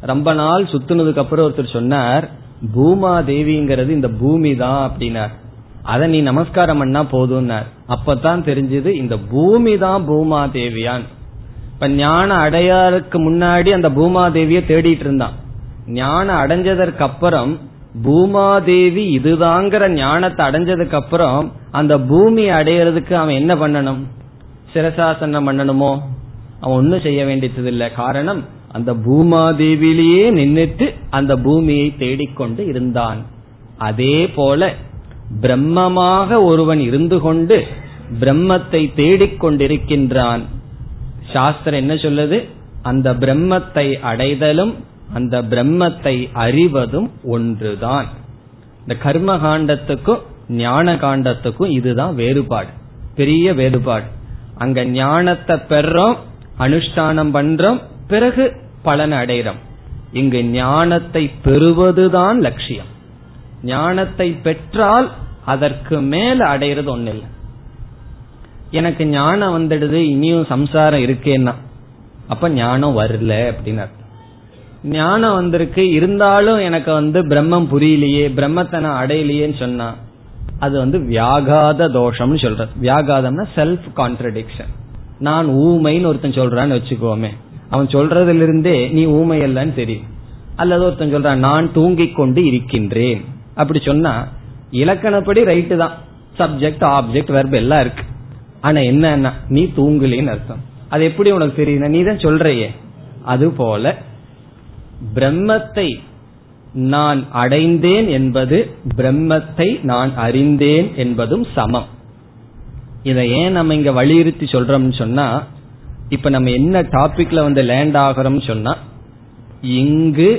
ரொம்ப நாள் சுத்துனதுக்கு அப்புறம் ஒருத்தர் சொன்னார் பூமாதேவிங்கிறது இந்த பூமி தான் அப்படின்னார். அதை நீ நமஸ்காரம் பண்ணா போதும்னார். அப்பதான் தெரிஞ்சது இந்த பூமி தான் பூமாதேவியான். இப்ப ஞானம் அடையாருக்கு முன்னாடி அந்த பூமாதேவிய தேடிட்டு இருந்தான். ஞானம் அடைஞ்சதற்கு அப்புறம் பூமாதேவி இதுதாங்கிற ஞானத்தை அடைஞ்சதுக்கு அப்புறம் அந்த பூமி அடையிறதுக்கு அவன் என்ன பண்ணணும்? சிரசாசனம் பண்ணணுமோ? அவன் ஒன்னும் செய்ய வேண்டியது இல்லை காரணம் அந்த பூமாதேவிலேயே நின்றுட்டு அந்த பூமியை தேடிக்கொண்டு இருந்தான். அதே போல பிரம்மமாக ஒருவன் இருந்து கொண்டு பிரம்மத்தை தேடிக்கொண்டிருக்கின்றான். சாஸ்திரம் என்ன சொல்லுது? அந்த பிரம்மத்தை அடைதலும் அந்த பிரம்மத்தை அறிவதும் ஒன்றுதான். இந்த கர்ம காண்டத்துக்கும் ஞான காண்டத்துக்கும் இதுதான் வேறுபாடு. பெரிய வேறுபாடு. அங்க ஞானத்தை பெறோம் அனுஷ்டானம் பண்றோம் பிறகு பலன் அடைகிறோம் இங்கு ஞானத்தை பெறுவதுதான் லட்சியம். ஞானத்தை பெற்றால் அதற்கு மேல அடையிறது ஒண்ணு இல்லை எனக்கு ஞானம் வந்துடுது இனியும் சம்சாரம் இருக்கேன்னா அப்ப ஞானம் வரல அப்படின்னு ஞானம் வந்திருக்கு. இருந்தாலும் எனக்கு வந்து பிரம்மம் புரியலையே பிரம்மத்தை நான் அடையலையேன்னு சொன்னா அது வந்து வியாகாத தோஷம்னு சொல்றது வியாகாதம்னா செல்ஃப் கான்ட்ரடிக்ஷன் நான் ஊமைன்னு ஒருத்தன் சொல்றான்னு வச்சுக்கோமே. அவன் சொல்றதுல இருந்தே நீ ஊமை இல்லைன்னு தெரியும். அல்லது ஒருத்தன் சொல்றான் நான் தூங்கிக் கொண்டு இருக்கின்றேன். அப்படி சொன்னா இலக்கணப்படி ரைட்டு தான். சப்ஜெக்ட் ஆப்ஜெக்ட் வெர்ப் எல்லாம் இருக்கு. ஆனா என்ன நீ தூங்கலின்னு அர்த்தம். அது எப்படி உனக்கு தெரியும் நீ தான் சொல்றையே. அது போல பிரம்மத்தை நான் அடைந்தேன் என்பது பிரம்மத்தை நான் அறிந்தேன் என்பதும் சமம். இதை ஏன் நம்ம இங்க வலியுறுத்தி சொல்றோம்னு சொன்னா இப்ப நம்ம என்ன டாபிக்ல வந்து லேண்ட் ஆகிறோம் சொன்னா இங்கு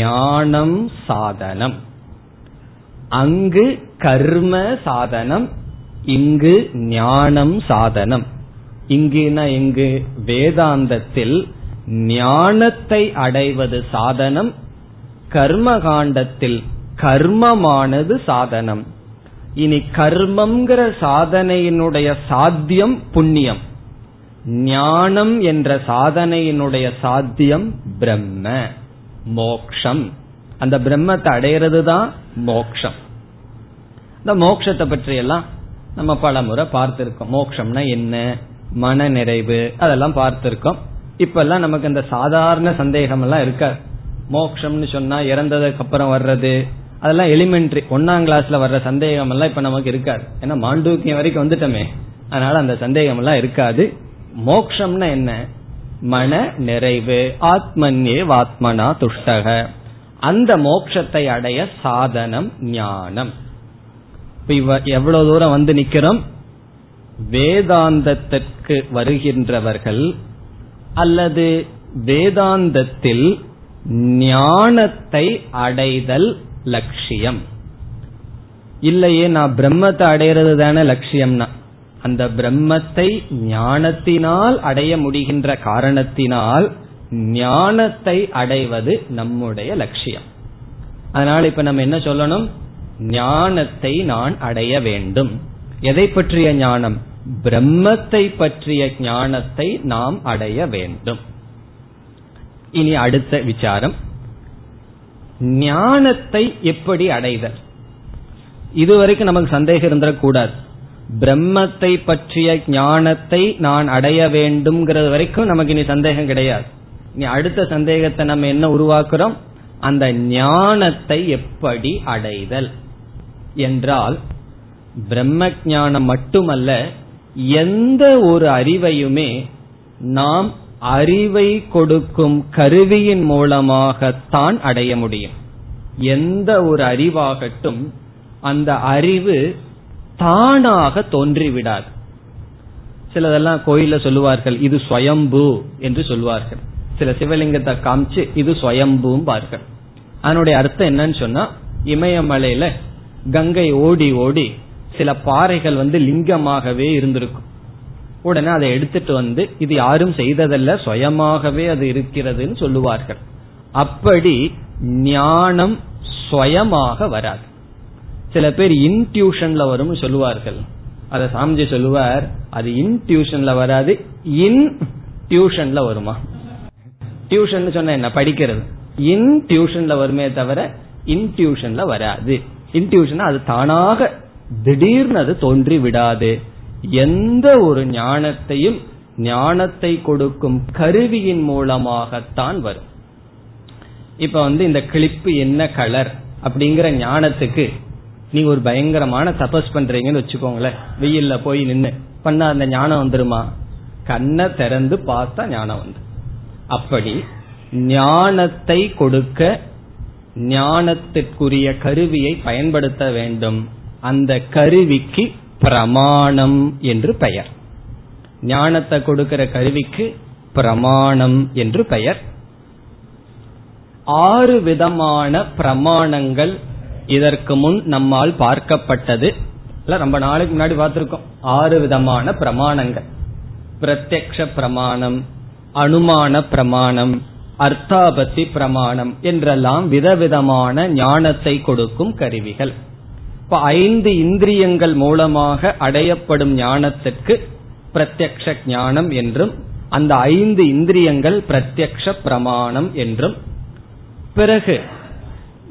ஞானம் சாதனம் அங்கு கர்ம சாதனம் இங்கு ஞானம் சாதனம். இங்குனா எங்கு வேதாந்தத்தில் ஞானத்தை அடைவது சாதனம் கர்ம காண்டத்தில் கர்மமானது சாதனம். இனி கர்மம்ங்கிற சாதனையினுடைய சாத்தியம் புண்ணியம். ஞானம் என்ற சாதனையினுடைய சாத்தியம் பிரம்ம மோக்ஷம். அந்த பிரம்மத்தை அடையிறது தான் மோக்ஷம். இந்த மோக்ஷத்தை பற்றி எல்லாம் நம்ம பல முறை பார்த்திருக்கோம். மோக்ஷம்னா என்ன மன நிறைவு அதெல்லாம் பார்த்திருக்கோம். இப்ப எல்லாம் நமக்கு இந்த சாதாரண சந்தேகம் எல்லாம் இருக்காது. மோக்ஷம்னு சொன்னா இறந்ததுக்கு அப்புறம் வர்றது அதெல்லாம் எலிமெண்ட்ரி ஒன்னாம் கிளாஸ்ல வர்ற சந்தேகம் எல்லாம் இப்ப நமக்கு இருக்காது. ஏன்னா மாண்டூக்கியம் வரைக்கும் வந்துட்டோமே. அதனால அந்த சந்தேகம் எல்லாம் இருக்காது. மோக்ஷம்னா என்ன? மன நிறைவு ஆத்மன்யே வாத்மனா துஷ்டக. அந்த மோக்ஷத்தை அடைய சாதனம் ஞானம். இவ எவ்வளவு தூரம் வந்து நிக்கிறோம்? வேதாந்தத்திற்கு வருகின்றவர்கள் அல்லது வேதாந்தத்தில் ஞானத்தை அடைதல் லட்சியம். இல்லையே நான் பிரம்மத்தை அடையிறது தானே லட்சியம்னா. அந்த பிரம்மத்தை ஞானத்தினால் அடைய முடிகின்ற காரணத்தினால் ஞானத்தை அடைவது நம்முடைய லட்சியம். அதனால இப்ப நம்ம என்ன சொல்லணும்? ஞானத்தை நான் அடைய வேண்டும். எதை பற்றிய ஞானம்? பிரம்மத்தை பற்றிய ஞானத்தை நாம் அடைய வேண்டும். இனி அடுத்த விசாரம். ஞானத்தை எப்படி அடைதல்? இதுவரைக்கும் நமக்கு சந்தேகம் இருந்துடக்கூடாது. பிரம்மத்தை பற்றிய ஞானத்தை நான் அடைய வேண்டும்ங்கிறது வரைக்கும் நமக்கு இனி சந்தேகம் கிடையாது. இனி அடுத்த சந்தேகத்தை நம்ம என்ன உருவாக்குறோம்? அந்த ஞானத்தை எப்படி அடைதல்? என்றால் பிரம்ம ஞானம் மட்டுமல்ல எந்த ஒரு அறிவையுமே நாம் அறிவை கொடுக்கும் கருவியின் மூலமாகத்தான் அடைய முடியும். எந்த ஒரு அறிவாகட்டும் அந்த அறிவு தானாக தோன்றிவிடாது. சிலதெல்லாம் கோயில சொல்லுவார்கள் இது ஸ்வயம்பு என்று சொல்வார்கள். சில சிவலிங்கத்தை காமிச்சு இது ஸ்வயம்பும்பார்கள். அதனுடைய அர்த்தம் என்னன்னு சொன்னா இமயமலையில கங்கை ஓடி ஓடி சில பாறைகள் வந்து லிங்கமாகவே இருந்திருக்கும். உடனே அதை எடுத்துட்டு வந்து இது யாரும் செய்ததல்ல சுயமாகவே அது இருக்கிறதுன்னு சொல்லுவார்கள். அப்படி ஞானம் சுயமாக வராது. சில பேர் இன்டியூஷன்ல வரும் சொல்லுவார்கள். அத சாமிஜி சொல்லுவார் அது இன்டியூஷன்ல வராது இன் டியூஷன்ல வருமா? டியூஷன் சொன்ன என்ன? படிக்கிறது. இன் டியூஷன்ல வருமே தவிர இன்டியூஷன்ல வராது. இன்டியூஷன் அது தானாக திடீர்னு அது தோன்றி விடாது. எந்த ஒரு ஞானத்தையும் ஞானத்தை கொடுக்கும் கருவியின் மூலமாகத்தான் வரும். இப்ப வந்து இந்த கிளிப்பு என்ன கலர் அப்படிங்கிற ஞானத்துக்கு நீங்க ஒரு பயங்கரமான தபஸ் பண்றீங்கன்னு வச்சுக்கோங்களேன். வெயில்ல போய் நின்று பண்ண அந்த ஞானம் வந்துருமா? கண்ணை திறந்து பார்த்தா ஞானம் வந்து. அப்படி ஞானத்தை கொடுக்க ஞானத்திற்குரிய கருவியை பயன்படுத்த வேண்டும். அந்த கருவிக்கு பிரமாணம் என்று பெயர். ஞானத்தை கொடுக்கிற கருவிக்கு பிரமாணம் என்று பெயர். ஆறு விதமான பிரமாணங்கள் இதற்கு முன் நம்மால் பார்க்கப்பட்டது. ரொம்ப நாளைக்கு முன்னாடி பார்த்திருக்கோம். ஆறு விதமான பிரமாணங்கள். பிரத்யக்ஷ பிரமாணம் அனுமான பிரமாணம் அர்த்தாபத்தி பிரமாணம் என்றெல்லாம் விதவிதமான ஞானத்தை கொடுக்கும் கருவிகள். இப்ப ஐந்து இந்திரியங்கள் மூலமாக அடையப்படும் ஞானத்திற்கு பிரத்யக்ஷ ஞானம் என்றும் அந்த ஐந்து இந்திரியங்கள் பிரத்யக்ஷ பிரமாணம் என்றும். பிறகு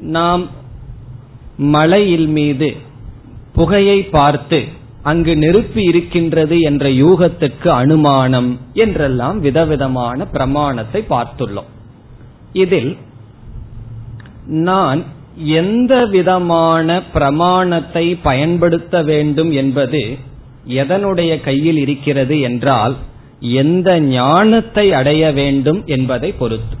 நாம் மலையில் மீது புகையை பார்த்து அங்கு நெருப்பு இருக்கின்றது என்ற யூகத்துக்கு அனுமானம் என்றெல்லாம் விதவிதமான பிரமாணத்தை பார்த்துள்ளோம். இதில் நான் எந்த விதமான பிரமாணத்தை பயன்படுத்த வேண்டும் என்பது எதனுடைய கையில் இருக்கிறது என்றால் எந்த ஞானத்தை அடைய வேண்டும் என்பதை பொறுத்து.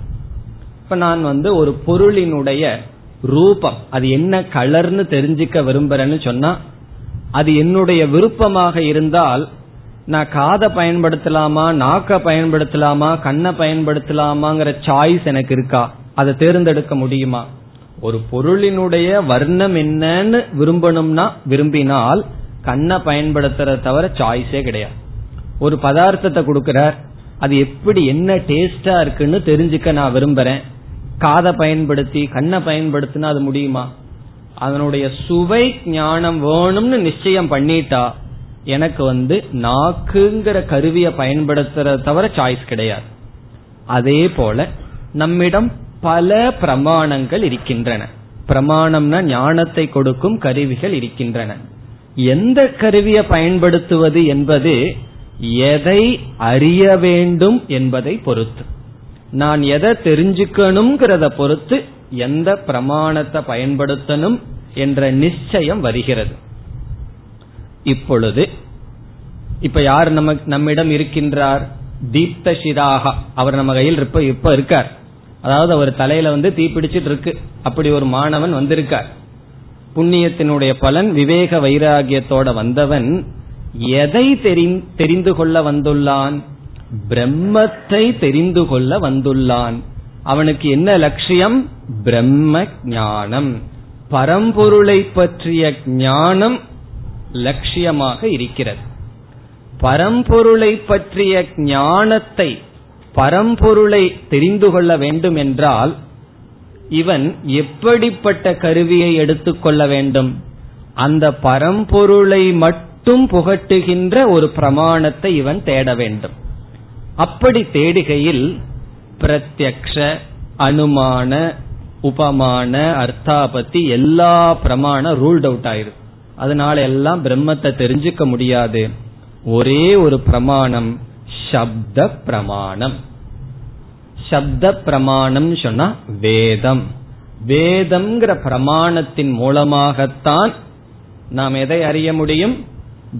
இப்ப நான் வந்து ஒரு பொருளினுடைய ரூபம் அது என்ன கலர்னு தெரிஞ்சுக்க விரும்புறேன்னு சொன்னா அது என்னுடைய விருப்பமாக இருந்தால் நான் காதை பயன்படுத்தலாமா நாக்க பயன்படுத்தலாமா கண்ணை பயன்படுத்தலாமாங்கிற சாய்ஸ் எனக்கு இருக்கா? அதை தேர்ந்தெடுக்க முடியுமா? ஒரு பொருளினுடைய வர்ணம் என்னன்னு விரும்பணும்னா விரும்பினால் கண்ணை பயன்படுத்துறத தவிர சாய்ஸே கிடையாது. ஒரு பதார்த்தத்தை கொடுக்கிறார். அது எப்படி என்ன டேஸ்டா இருக்குன்னு தெரிஞ்சுக்க நான் விரும்புறேன். காதை பயன்படுத்தி கண்ணை பயன்படுத்தினா அது முடியுமா? அதனுடைய சுவை ஞானம் வேணும்னு நிச்சயம் பண்ணிட்டா எனக்கு வந்து நாக்குங்கிற கருவியை பயன்படுத்துறத தவிர சாய்ஸ் கிடையாது. அதே போல நம்மிடம் பல பிரமாணங்கள் இருக்கின்றன. பிரமாணம்னா ஞானத்தை கொடுக்கும் கருவிகள் இருக்கின்றன. எந்த கருவியை பயன்படுத்துவது என்பது எதை அறிய வேண்டும் என்பதை பொறுத்து. நான் எதை தெரிஞ்சுக்கணுங்கிறத பொறுத்து எந்த பிரமாணத்தை பயன்படுத்தணும் என்ற நிச்சயம் வருகிறது. இப்பொழுது இப்ப யார் நம்ம நம்மிடம் இருக்கின்றார்? தீப்த சிராகா அவர் நம்ம கையில் இப்ப இப்ப இருக்கார். அதாவது அவர் தலையில வந்து தீப்பிடிச்சிட்டு இருக்கு. அப்படி ஒரு மாணவன் வந்திருக்கார். புண்ணியத்தினுடைய பலன் விவேக வைராகியத்தோட வந்தவன் எதை தெரிந்து கொள்ள வந்துள்ளான்? பிரம்மத்தை தெரிந்து கொள்ள வந்துள்ளான். அவனுக்கு என்ன லட்சியம்? பிரம்ம ஞானம். பரம்பொருளை பற்றிய ஞானம் லட்சியமாக இருக்கிறது. பரம்பொருளை பற்றிய ஞானத்தை பரம்பொருளை தெரிந்து கொள்ள வேண்டும் என்றால் இவன் எப்படிப்பட்ட கருவியை எடுத்துக்கொள்ள வேண்டும்? அந்த பரம்பொருளை மட்டும் புகட்டுகின்ற ஒரு பிரமாணத்தை இவன் தேட வேண்டும். அப்படி தேடுகையில் பிரத்யக்ஷ அனுமான உபமான அர்த்தாபத்தி எல்லா பிரமாண ரூல்ட் அவுட் ஆயிரு அதனால எல்லாம் பிரம்மத்தை தெரிஞ்சுக்க முடியாது. ஒரே ஒரு பிரமாணம் சப்த பிரமாணம். சப்த பிரமாணம் சொன்னா வேதம். வேதம்ங்கிற பிரமாணத்தின் மூலமாகத்தான் நாம் எதை அறிய முடியும்?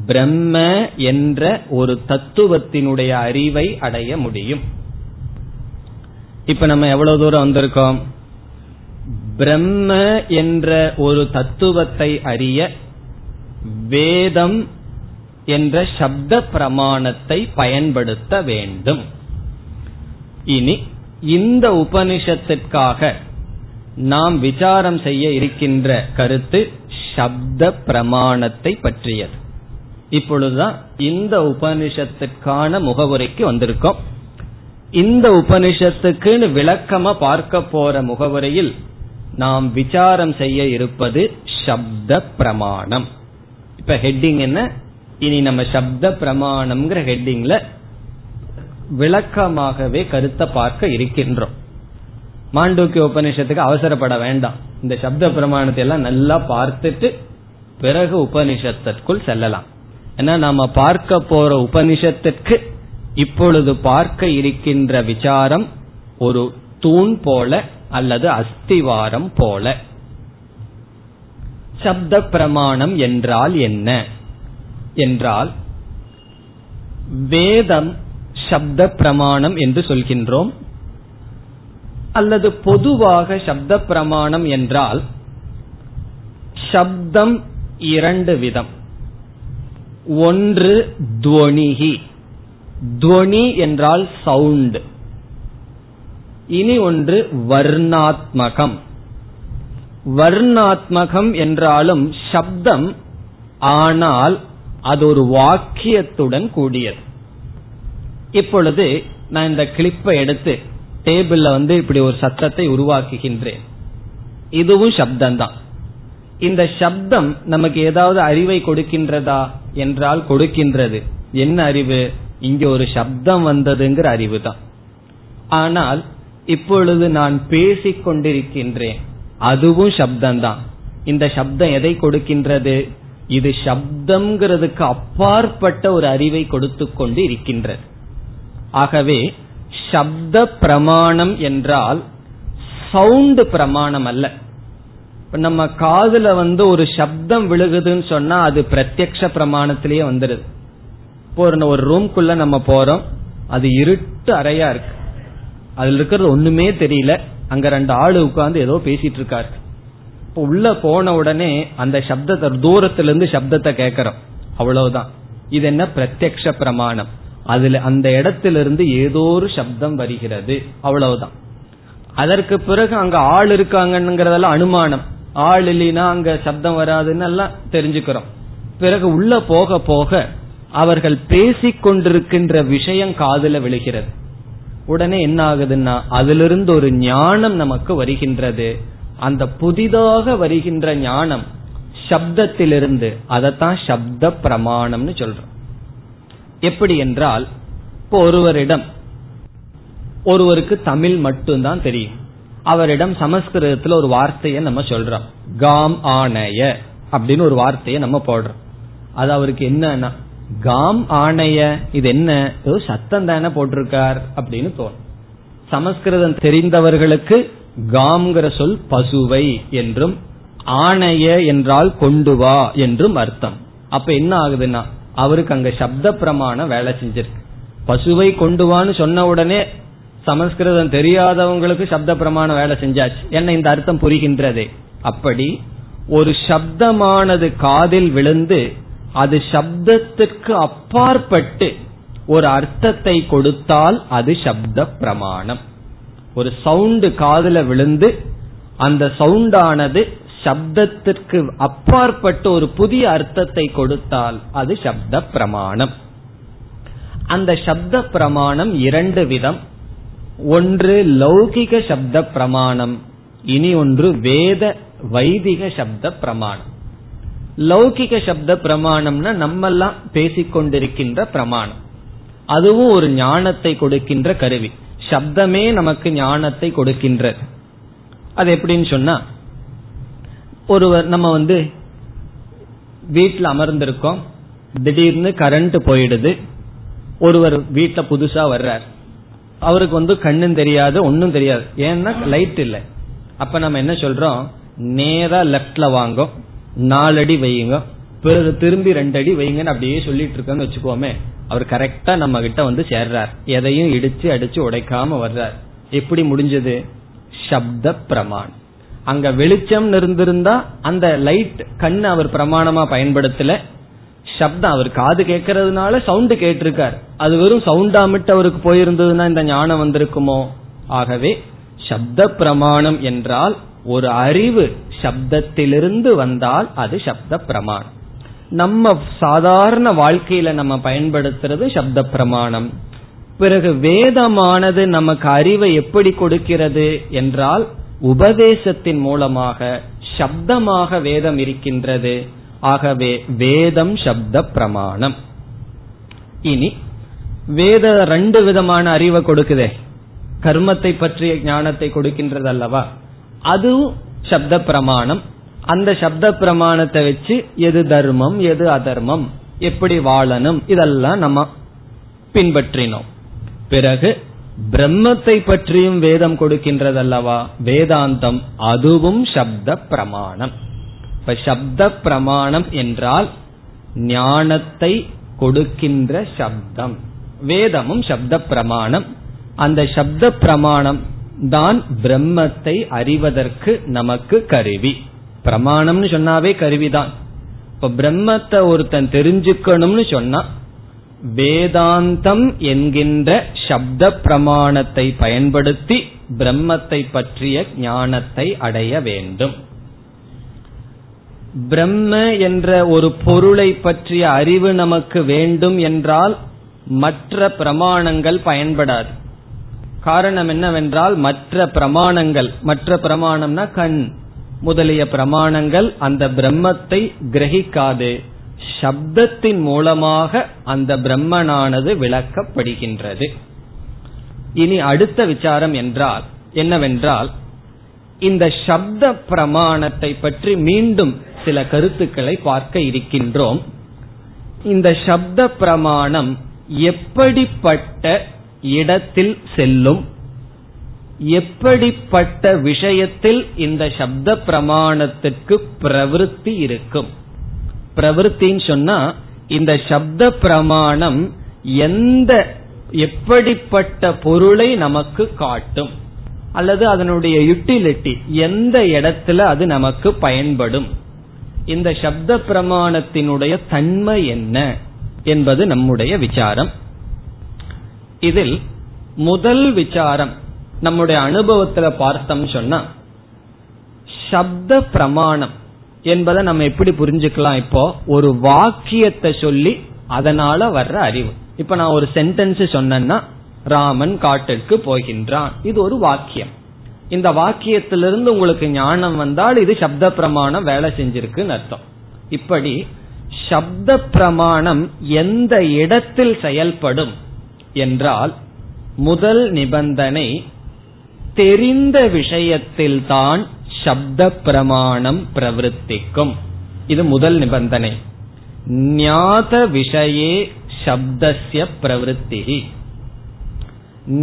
பிரம்ம என்ற ஒரு தத்துவத்தினுடைய அறிவை அடைய முடியும். இப்ப நம்ம எவ்வளவு தூரம் வந்திருக்கோம்? பிரம்ம என்ற ஒரு தத்துவத்தை அறிய வேதம் என்ற சப்த பிரமாணத்தை பயன்படுத்த வேண்டும். இனி இந்த உபனிஷத்திற்காக நாம் விசாரம் செய்ய இருக்கின்ற கருத்து சப்த பிரமாணத்தை பற்றியது. இப்பொழுதுதான் இந்த உபனிஷத்திற்கான முகவுரைக்கு வந்திருக்கோம். இந்த உபனிஷத்துக்குன்னு விளக்கமா பார்க்க போற முகவுரையில் நாம் விசாரம் செய்ய இருப்பது சப்த பிரமாணம். இப்ப ஹெட்டிங் என்ன? இனி நம்ம சப்த பிரமாணம்ங்கிற ஹெட்டிங்ல விளக்கமாகவே கருத்தை பார்க்க இருக்கின்றோம். மாண்டூக்கிய உபனிஷத்துக்கு அவசரப்பட வேண்டாம். இந்த சப்த பிரமாணத்தை எல்லாம் நல்லா பார்த்துட்டு பிறகு உபனிஷத்திற்குள் செல்லலாம். ஏன்னா நாம பார்க்க போற உபனிஷத்திற்கு இப்பொழுது பார்க்க இருக்கின்ற விசாரம் ஒரு தூண் போல அல்லது அஸ்திவாரம் போல. சப்த பிரமாணம் என்றால் என்ன? என்றால் வேதம் சப்த பிரமாணம் என்று சொல்கின்றோம். அல்லது பொதுவாக சப்த பிரமாணம் என்றால் சப்தம் இரண்டு விதம். ஒன்று துவனிகி. துவனி என்றால் சவுண்ட் இனி ஒன்று வர்ணாத்மகம். வர்ணாத்மகம் என்றாலும் சப்தம் ஆனால் அது ஒரு வாக்கியத்துடன் கூடியது. இப்பொழுது நான் இந்த கிளிப்பை எடுத்து டேபிள்ல வந்து இப்படி ஒரு சத்தத்தை உருவாக்குகின்றேன். இதுவும் சப்தம்தான். இந்த சப்தம் நமக்கு ஏதாவது அறிவை கொடுக்கின்றதா என்றால் கொடுக்கின்றது. என்ன அறிவு? இங்க ஒரு சப்தம் வந்ததுங்கிற அறிவு தான் ஆனால் இப்பொழுது நான் பேசிக் கொண்டிருக்கின்றேன் அதுவும் சப்தம்தான். இந்த சப்தம் எதை கொடுக்கின்றது? இது சப்தம்ங்கிறதுக்கு அப்பாற்பட்ட ஒரு அறிவை கொடுத்து கொண்டு இருக்கின்றது. ஆகவே சப்த பிரமாணம் என்றால் சவுண்ட் பிரமாணம் அல்ல. நம்ம காதுல வந்து ஒரு சப்தம் விழுகுதுன்னு சொன்னா அது பிரத்யக்ஷ பிரமாணத்திலேயே வந்துடுது இப்போ ஒரு ரூம்குள்ள நம்ம போறோம் அது இருட்டு அறையா இருக்கு. அதுல இருக்கிறது ஒண்ணுமே தெரியல. அங்க ரெண்டு ஆளு உட்கார்ந்து ஏதோ பேசிட்டு இருக்காரு. இப்போ உள்ள போன உடனே அந்த சப்தத்தை தூரத்திலிருந்து சப்தத்தை கேட்கறோம் அவ்வளவுதான். இது என்ன? பிரத்யக்ஷ பிரமாணம். அதுல அந்த இடத்திலிருந்து ஏதோ ஒரு சப்தம் வருகிறது. அவ்வளவுதான். அதற்கு பிறகு அங்க ஆள் இருக்காங்கங்கிறதெல்லாம் அனுமானம். ஆள் இல்லைன்னா அங்க சப்தம் வராதுன்னு எல்லாம் தெரிஞ்சுக்கிறோம். பிறகு உள்ள போக போக அவர்கள் பேசிக் கொண்டிருக்கின்ற விஷயம் காதுல விழுகிறது. உடனே என்ன ஆகுதுன்னா அதிலிருந்து ஒரு ஞானம் நமக்கு வருகின்றது. அந்த புதிதாக வருகின்ற ஞானம் சப்தத்திலிருந்து அதைத்தான் சப்த பிரமாணம்னு சொல்றோம். எப்படி என்றால் இப்போ ஒருவரிடம் ஒருவருக்கு தமிழ் மட்டும்தான் தெரியும். அவரிடம் சமஸ்கிருதத்துல ஒரு வார்த்தையை நம்ம சொல்றோம். காம் ஆணைய அப்படின்னு ஒரு வார்த்தையை நம்ம போடுறோம். அது அவருக்கு என்னன்னா காம் ஆணைய இது என்ன? ஏதோ சத்தம் தானே போட்டிருக்கார் அப்படின்னு தோணும். சமஸ்கிருதம் தெரிந்தவர்களுக்கு காம்ங்கிற சொல் பசுவை என்றும் ஆணைய என்றால் கொண்டு வா என்றும் அர்த்தம். அப்ப என்ன ஆகுதுன்னா அவருக்கு அங்க சப்த பிரமாணம் வேலை செஞ்சிருக்கு. பசுவை கொண்டு வான்னு சொன்ன உடனே சமஸ்கிருதம் தெரியாதவங்களுக்கு சப்த பிரமாணம் வேலை செஞ்சாச்சு. என்ன இந்த அர்த்தம் புரிகின்றதே? அப்படி ஒரு சப்தமானது காதில் விழுந்து அது சப்தத்துக்கு அப்பாற்பட்டு ஒரு அர்த்தத்தை கொடுத்தால் அது சப்த பிரமாணம் ஒரு சவுண்டு காதல விழுந்து அந்த சவுண்டானது சப்தத்திற்கு அப்பாற்பட்டு ஒரு புதிய அர்த்தத்தை கொடுத்தால் அது சப்த பிரமாணம். அந்த சப்த பிரமாணம் இரண்டு விதம். ஒன்று லௌகிக சப்த பிரமாணம் இனி ஒன்று வேத வைதிக சப்த பிரமாணம். லௌகிக சப்த பிரமாணம்னா நம்மெல்லாம் பேசிக்கொண்டிருக்கின்ற பிரமாணம். அதுவும் ஒரு ஞானத்தை கொடுக்கின்ற கருவி. சப்தமே நமக்கு ஞானத்தை கொடுக்கின்றது. அது எப்படின்னு சொன்னா ஒருவர் நம்ம வந்து வீட்டில் அமர்ந்திருக்கோம். திடீர்னு கரண்ட் போயிடுது. ஒருவர் வீட்டில் புதுசா வர்றார். அவருக்கு வந்து கண்ணும் தெரியாது ஒன்னும் தெரியாது. ஏன்னா லைட் இல்லை. அப்ப நம்ம என்ன சொல்றோம்? நேரா லெப்ட்ல வாங்க. நாலடி வையுங்க. பிறகு திரும்பி ரெண்டு அடி வைங்கன்னு அப்படியே சொல்லிட்டு இருக்கோன்னு வச்சுக்கோமே. அவர் கரெக்டா நம்ம கிட்ட வந்து சேர்றார். எதையும் இடிச்சு அடிச்சு உடைக்காம வர்றார். எப்படி முடிஞ்சது? சப்த பிரமாணம். அங்க வெளிச்சம் இருந்திருந்தா அந்த லைட் கண்ணு அவர் பிரமாணமா பயன்படுத்தல. சப்தம் அவர் காது கேட்கறதுனால சவுண்டு கேட்டிருக்கார். அது வெறும் சவுண்டாமிட்டு அவருக்கு போயிருந்ததுன்னா இந்த ஞானம் வந்திருக்குமோ? ஆகவே சப்த பிரமாணம் என்றால் ஒரு அறிவு சப்தத்திலிருந்து வந்தால் அது சப்த பிரமாணம். நம்ம சாதாரண வாழ்க்கையில நம்ம பயன்படுத்துறது சப்த பிரமாணம். பிறகு வேதமானது நமக்கு அறிவை எப்படி கொடுக்கிறது என்றால் உபதேசத்தின் மூலமாக சப்தமாக வேதம் இருக்கின்றது. ஆகவே வேதம் சப்த பிரமாணம். இனி வேத ரெண்டு விதமான அறிவை கொடுக்குதே. கர்மத்தை பற்றிய ஞானத்தை கொடுக்கின்றது அல்லவா அதுவும் சப்த பிரமாணம். அந்த சப்த பிரமாணத்தை வச்சு எது தர்மம் எது அதர்மம் எப்படி வாழணும் இதெல்லாம் நம்ம பின்பற்றினோம். பிறகு பிரம்மத்தை பற்றியும் வேதம் கொடுக்கின்றதல்லவா? வேதாந்தம் அதுவும் சப்த பிரமாணம். இப்ப சப்த பிரமாணம் என்றால் ஞானத்தை கொடுக்கின்ற சப்தம். வேதமும் சப்த பிரமாணம். அந்த சப்த பிரமாணம் தான் பிரம்மத்தை அறிவதற்கு நமக்கு கருவி. பிரமாணம்னு சொன்னாவே கருவிதான். இப்ப பிரம்மத்தை ஒருத்தன் தெரிஞ்சுக்கணும்னு சொன்னா வேதாந்தம் என்கின்ற சப்த பிரமாணத்தை பயன்படுத்தி பிரம்மத்தை பற்றிய ஞானத்தை அடைய வேண்டும். பிரம்ம என்ற ஒரு பொருளை பற்றிய அறிவு நமக்கு வேண்டும் என்றால் மற்ற பிரமாணங்கள் பயன்படாது. காரணம் என்னவென்றால் மற்ற பிரமாணங்கள் மற்ற பிரமாணம்னா கண். முதலிய பிரமாணங்கள் அந்த பிரம்மத்தை கிரகிக்காது. சப்தத்தின் மூலமாக அந்த பிரம்மனானது விளக்கப்படுகின்றது. இனி அடுத்த விசாரம் என்றால் என்னவென்றால் இந்த சப்த பிரமாணத்தை பற்றி மீண்டும் சில கருத்துக்களை பார்க்க இருக்கின்றோம். இந்த சப்த பிரமாணம் எப்படிப்பட்ட இடத்தில் செல்லும்? எப்படிப்பட்ட விஷயத்தில் இந்த சப்த பிரமாணத்திற்கு பிரவிற்த்தி இருக்கும்? பிரவருத்தின்னு சொன்னா இந்த சப்த பிரமாணம் எந்த எப்படிப்பட்ட பொருளை நமக்கு காட்டும்? அல்லது அதனுடைய யுட்டிலிட்டி எந்த இடத்துல அது நமக்கு பயன்படும்? இந்த சப்த பிரமாணத்தினுடைய தன்மை என்ன என்பது நம்முடைய விசாரம். இதில் முதல் விசாரம் நம்முடைய அனுபவத்துல பார்த்தோம் சொன்னா சப்த பிரமாணம் என்பதை நம்ம எப்படி புரிஞ்சுக்கலாம் இப்போ? ஒரு வாக்கியத்தை சொல்லி அதனால வர்ற அறிவு. இப்ப நான் ஒரு சென்டென்ஸ் சொன்னேன்னா ராமன் காட்டிற்கு போகின்றான். இது ஒரு வாக்கியம். இந்த வாக்கியத்திலிருந்து உங்களுக்கு ஞானம் வந்தால் இது சப்த பிரமாணம் வேலை செஞ்சிருக்குன்னு அர்த்தம். இப்படி சப்த பிரமாணம் எந்த இடத்தில் செயல்படும் என்றால் முதல் நிபந்தனை தெரிந்த விஷயத்தில்தான் சப்த பிரமாணம் பிரவருத்திக்கும் இது முதல் நிபந்தனை ஞாத விஷயே சப்தசிய பிரவருத்தி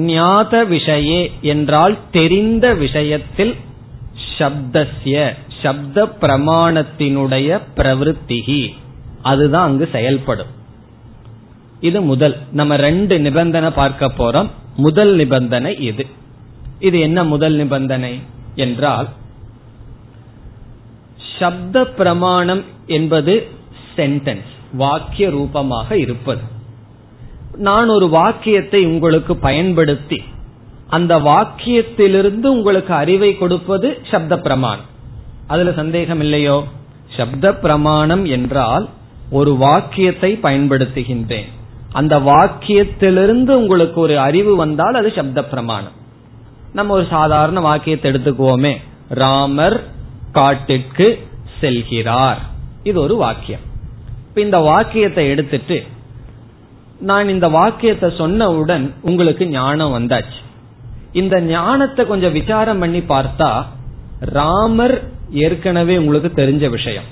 ஞாத விஷயே என்றால் தெரிந்த விஷயத்தில் சப்தசிய சப்த பிரமாணத்தினுடைய பிரவருத்திகி அதுதான் அங்கு செயல்படும் இது முதல் நம்ம ரெண்டு நிபந்தனை பார்க்க போறோம் முதல் நிபந்தனை இது இது என்ன முதல் நிபந்தனை என்றால் சப்த பிரமாணம் என்பது சென்டென்ஸ் வாக்கிய ரூபமாக இருப்பது. நான் ஒரு வாக்கியத்தை உங்களுக்கு பயன்படுத்தி அந்த வாக்கியத்திலிருந்து உங்களுக்கு அறிவை கொடுப்பது சப்த பிரமாணம் அதுல சந்தேகம் இல்லையோ? சப்த பிரமாணம் என்றால் ஒரு வாக்கியத்தை பயன்படுத்துகின்றேன். அந்த வாக்கியத்திலிருந்து உங்களுக்கு ஒரு அறிவு வந்தால் அது சப்த பிரமாணம் நம்ம ஒரு சாதாரண வாக்கியத்தை எடுத்துக்குவோமே. ராமர் காட்டிற்கு செல்கிறார். இது ஒரு வாக்கியம். இப்ப இந்த வாக்கியத்தை எடுத்துட்டு நான் இந்த வாக்கியத்தை சொன்னவுடன் உங்களுக்கு ஞானம் வந்தாச்சு. இந்த ஞானத்தை கொஞ்சம் விசாரம் பண்ணி பார்த்தா ராமர் ஏற்கனவே உங்களுக்கு தெரிஞ்ச விஷயம்.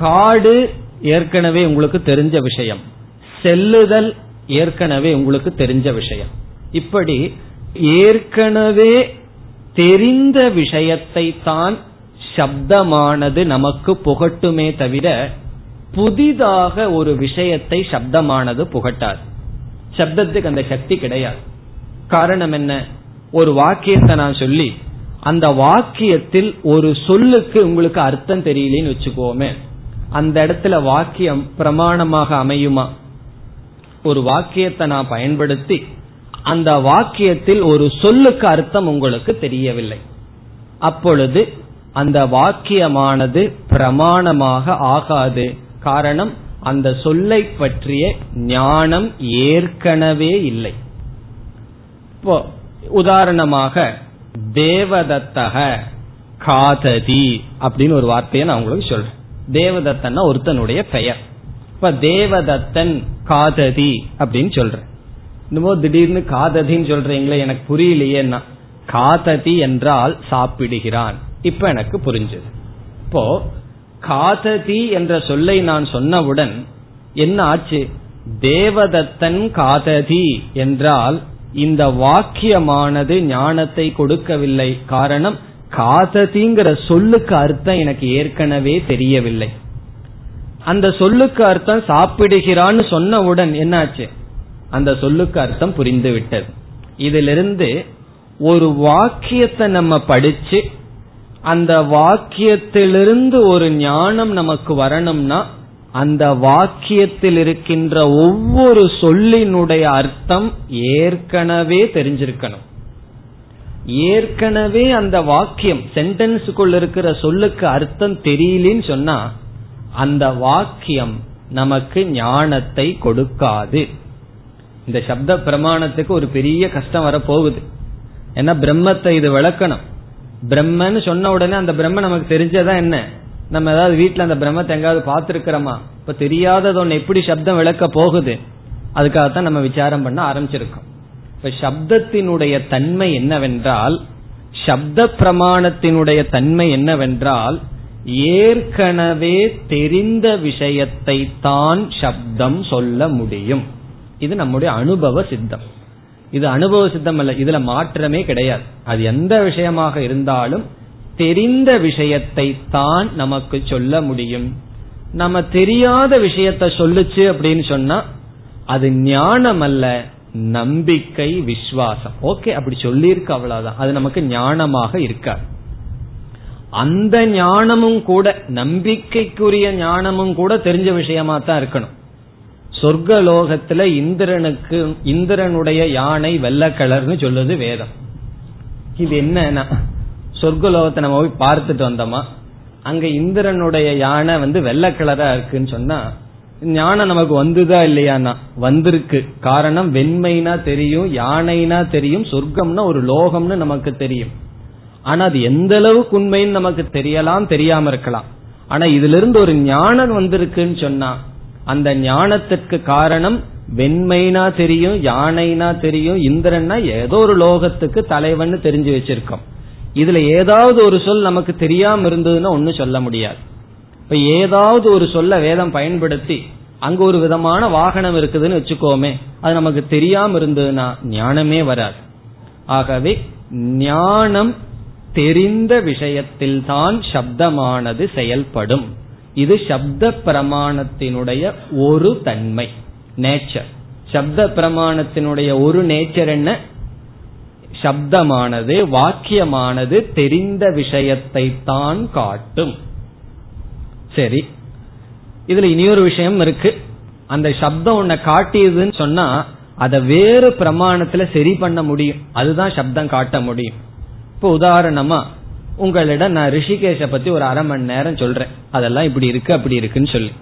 காடு ஏற்கனவே உங்களுக்கு தெரிஞ்ச விஷயம். செல்லுதல் ஏற்கனவே உங்களுக்கு தெரிஞ்ச விஷயம். இப்படி ஏற்கனவே தெரிந்த விஷயத்தை தான் சப்தமானது நமக்கு புகட்டுமே தவிர புதிதாக ஒரு விஷயத்தை சப்தமானது புகட்டாது. சப்தத்துக்கு அந்த சக்தி கிடையாது. காரணம் என்ன? ஒரு வாக்கியத்தை நான் சொல்லி அந்த வாக்கியத்தில் ஒரு சொல்லுக்கு உங்களுக்கு அர்த்தம் தெரியலன்னு வச்சுக்கோமே. அந்த இடத்துல வாக்கியம் பிரமாணமாக அமையுமா? ஒரு வாக்கியத்தை நான் பயன்படுத்தி அந்த வாக்கியத்தில் ஒரு சொல்லுக்கு அர்த்தம் உங்களுக்கு தெரியவில்லை. அப்பொழுது அந்த வாக்கியமானது பிரமாணமாக ஆகாது. காரணம் அந்த சொல்லை பற்றிய ஞானம் ஏற்கனவே இல்லை. இப்போ உதாரணமாக தேவதத்தக காததி அப்படின்னு ஒரு வார்த்தையை நான் உங்களுக்கு சொல்றேன். தேவதத்தன்னா ஒருத்தனுடைய பெயர். இப்ப தேவதத்தன் காததி அப்படின்னு சொல்றேன். இன்னமும் திடீர்னு காததின்னு சொல்றீங்களே எனக்கு புரியலையேன்னா காததி என்றால் சாப்பிடுகிறான். இப்ப எனக்கு புரிஞ்சது. இப்போ காததி என்ற சொல்லை நான் சொன்னவுடன் என்ன ஆச்சு? தேவதத்தன் காததி என்றால் இந்த வாக்கியமானது ஞானத்தை கொடுக்கவில்லை. காரணம் காததிங்கிற சொல்லுக்கு அர்த்தம் எனக்கு ஏற்கனவே தெரியவில்லை. அந்த சொல்லுக்கு அர்த்தம் சாப்பிடுகிறான்னு சொன்னவுடன் என்னாச்சு? அந்த சொல்லுக்கு அர்த்தம் புரிந்து விட்டது இதிலிருந்து ஒரு வாக்கியத்தை நம்ம படிச்சு அந்த வாக்கியத்திலிருந்து ஒரு ஞானம் நமக்கு வரணும்னா அந்த வாக்கியத்தில் இருக்கின்ற ஒவ்வொரு சொல்லினுடைய அர்த்தம் ஏற்கனவே தெரிஞ்சிருக்கணும். ஏற்கனவே அந்த வாக்கியம் சென்டென்ஸுக்குள் இருக்கிற சொல்லுக்கு அர்த்தம் தெரியலன்னு சொன்னா அந்த வாக்கியம் நமக்கு ஞானத்தை கொடுக்காது. இந்த சப்த பிரமாணத்துக்கு ஒரு பெரிய கஷ்டம் வரப்போகுது. ஏன்னா பிரம்மத்தை இது விளக்கணும். பிரம்மன்னு சொன்ன உடனே அந்த பிரம்ம நமக்கு தெரிஞ்சதா என்ன? நம்ம ஏதாவது வீட்டுல அந்த பிரம்மத்தை எங்காவது பார்த்திருக்கிறோமா? இப்ப தெரியாதது ஒண்ணு எப்படி சப்தம் விளக்க போகுது? அதுக்காகத்தான் நம்ம விசாரம் பண்ண ஆரம்பிச்சிருக்கோம். இப்ப சப்தத்தினுடைய தன்மை என்னவென்றால் சப்த பிரமாணத்தினுடைய தன்மை என்னவென்றால் ஏற்கனவே தெரிந்த விஷயத்தை தான் சப்தம் சொல்ல முடியும். இது நம்முடைய அனுபவ சித்தம். இது அனுபவ சித்தம் அல்ல இதுல மாற்றமே கிடையாது. அது எந்த விஷயமாக இருந்தாலும் தெரிந்த விஷயத்தை தான் நமக்கு சொல்ல முடியும். நம்ம தெரியாத விஷயத்த சொல்லுச்சு அப்படின்னு சொன்னா அது ஞானம் அல்ல நம்பிக்கை விசுவாசம். ஓகே அப்படி சொல்லியிருக்கு அவ்வளவுதான். அது நமக்கு ஞானமாக இருக்காது. அந்த ஞானமும் கூட நம்பிக்கைக்குரிய ஞானமும் கூட தெரிஞ்ச விஷயமா தான் இருக்கணும். சொர்க்கலோகத்துல இந்திரனுக்கு இந்திரனுடைய யானை வெள்ள கலர்னு சொல்லுது வேதம். இது என்னன்னா சொர்க்கலோகத்தை நம்ம போய் பார்த்துட்டு வந்தோமா அங்க இந்திரனுடைய யானை வந்து வெள்ளை கலரா இருக்குன்னு சொன்னா ஞானம் நமக்கு வந்துதா இல்லையானா வந்திருக்கு. காரணம் வெண்மைனா தெரியும் யானைனா தெரியும் சொர்க்கம்னா ஒரு லோகம்னு நமக்கு தெரியும். ஆனா அது எந்த அளவுக்கு உண்மைன்னு நமக்கு தெரியலாம் தெரியாம இருக்கலாம். ஆனா இதுல இருந்து ஒரு ஞானம் வந்திருக்குன்னு சொன்னா அந்த ஞானத்திற்கு காரணம் வெண்மைனா தெரியும் யானைனா தெரியும் இந்திரன்னா ஏதோ ஒரு லோகத்துக்கு தலைவன் தெரிஞ்சு வச்சிருக்கோம். இதுல ஏதாவது ஒரு சொல் நமக்கு தெரியாம இருந்ததுன்னா ஒன்னும் சொல்ல முடியாது. இப்ப ஏதாவது ஒரு சொல்ல வேதம் பயன்படுத்தி அங்க ஒரு விதமான வாகனம் இருக்குதுன்னு வச்சுக்கோமே அது நமக்கு தெரியாம இருந்ததுன்னா ஞானமே வராது. ஆகவே ஞானம் தெரிந்த விஷயத்தில் தான் சப்தமானது செயல்படும். இது சப்த பிரமாணத்தினுடைய ஒரு தன்மை நேச்சர் சப்த பிரமாணத்தினுடைய ஒரு நேச்சர் என்ன? சப்தமானது வாக்கியமானது தெரிந்த விஷயத்தை தான் காட்டும். சரி இதுல இனியொரு விஷயம் இருக்கு. அந்த சப்தம் உன்னை காட்டியதுன்னு சொன்னா அதை வேறு பிரமாணத்துல சரி பண்ண முடியும். அதுதான் சப்தம் காட்ட முடியும். இப்போ உதாரணமா உங்களிடம் நான் ரிஷிகேஷ பத்தி ஒரு அரை மணி நேரம் சொல்றேன். அதெல்லாம் இப்படி இருக்கு அப்படி இருக்குன்னு சொல்லி.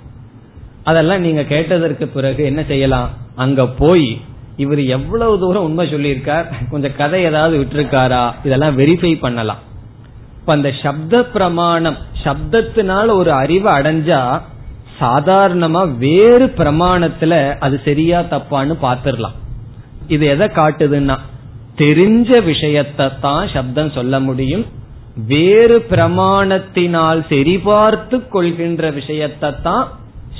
அதெல்லாம் நீங்க கேட்டதற்கு பிறகு என்ன செய்யலாம்? அங்க போய் இவர் எவ்வளவு தூரம் உண்மை சொல்லியிருக்கார்? கொஞ்சம் கதை ஏதாவது விட்டுருக்காரா? இதெல்லாம் வெரிஃபை பண்ணலாம். இப்ப அந்த சப்த பிரமாணம் சப்தத்தினால ஒரு அறிவு அடைஞ்சா சாதாரணமா வேறு பிரமாணத்துல அது சரியா தப்பான்னு பாத்துரலாம் இது எதை காட்டுதுன்னா தெரிஞ்ச விஷயத்தை தான் சப்தம் சொல்ல முடியும். வேறு பிரமாணத்தினால் சரிபார்த்து கொள்கின்ற விஷயத்தை தான்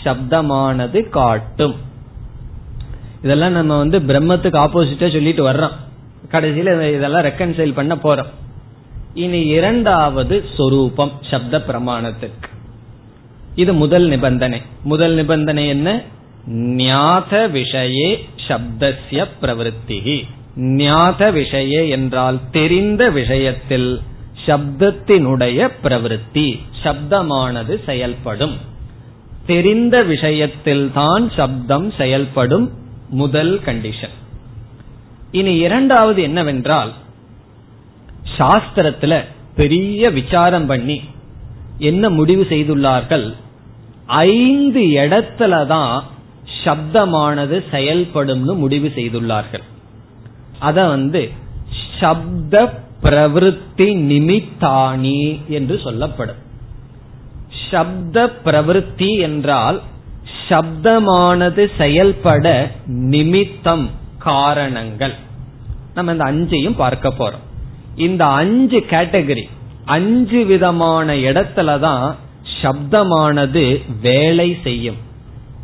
சப்தமானது காட்டும். இதெல்லாம் நம்ம வந்து பிரம்மத்துக்கு ஆப்போசிட்டா சொல்லிட்டு வர்றோம். கடைசியில இதெல்லாம் ரெக்கன்சைல் பண்ண போறோம். இனி இரண்டாவது சொரூபம் சப்த பிரமாணத்துக்கு. இது முதல் நிபந்தனை. முதல் நிபந்தனை என்ன? ஞாத விஷயே சப்தசிய பிரவருத்தி ஞாத விஷயே என்றால் தெரிந்த விஷயத்தில் சப்தத்தினுடைய பிரவருத்தி சப்தமானது செயல்படும். தெரிந்த விஷயத்தில் தான் சப்தம் செயல்படும் முதல் கண்டிஷன் இனி இரண்டாவது என்னவென்றால் சாஸ்திரத்துல பெரிய விசாரம் பண்ணி என்ன முடிவு செய்துள்ளார்கள்? ஐந்து இடத்துல தான் சப்தமானது செயல்படும்னு முடிவு செய்துள்ளார்கள். அத வந்து சப்த பிரவருத்தி நிமித்தானி என்று சொல்லப்படும். சப்த பிரவருத்தி என்றால் சப்தமானது செயல்பட நிமித்தம் காரணங்கள். நம்ம இந்த அஞ்சையும் பார்க்க போறோம். இந்த அஞ்சு கேட்டகரி அஞ்சு விதமான இடத்துல தான் சப்தமானது வேலை செய்யும்.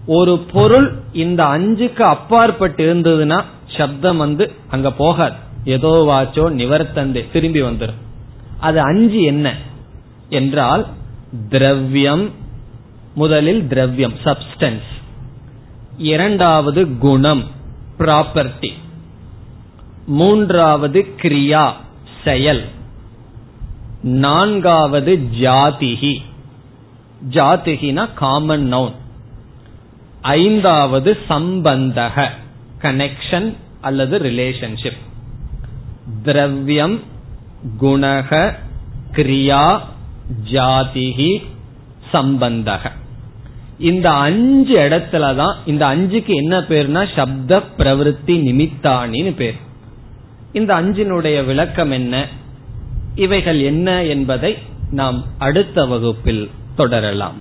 ஒரு பொருள் இந்த அஞ்சுக்கு அப்பாற்பட்டு இருந்ததுன்னா சப்தம் வந்து அங்க போகாது. ஏதோ வாச்சோ நிவர்த்தந்தே திரும்பி வந்துடும் அது அஞ்சு என்ன? என்றால் திரவியம் முதலில் திரவியம் சப்ஸ்டன்ஸ் இரண்டாவது குணம் ப்ராப்பர்ட்டி மூன்றாவது கிரியா செயல். நான்காவது ஜாதிகி. ஜாதிகினா காமன் நவுன் ஐந்தாவது சம்பந்தக கனெக்ஷன் அல்லது ரிலேஷன்ஷிப் திரவியம் குணக கிரியா ஜாதிகி சம்பந்தக. இந்த அஞ்சு இடத்துல தான் இந்த அஞ்சுக்கு என்ன பேர்னா சப்த பிரவருத்தி நிமித்தானின்னு பேர். இந்த அஞ்சினுடைய விளக்கம் என்ன? இவைகள் என்ன என்பதை நாம் அடுத்த வகுப்பில் தொடரலாம்.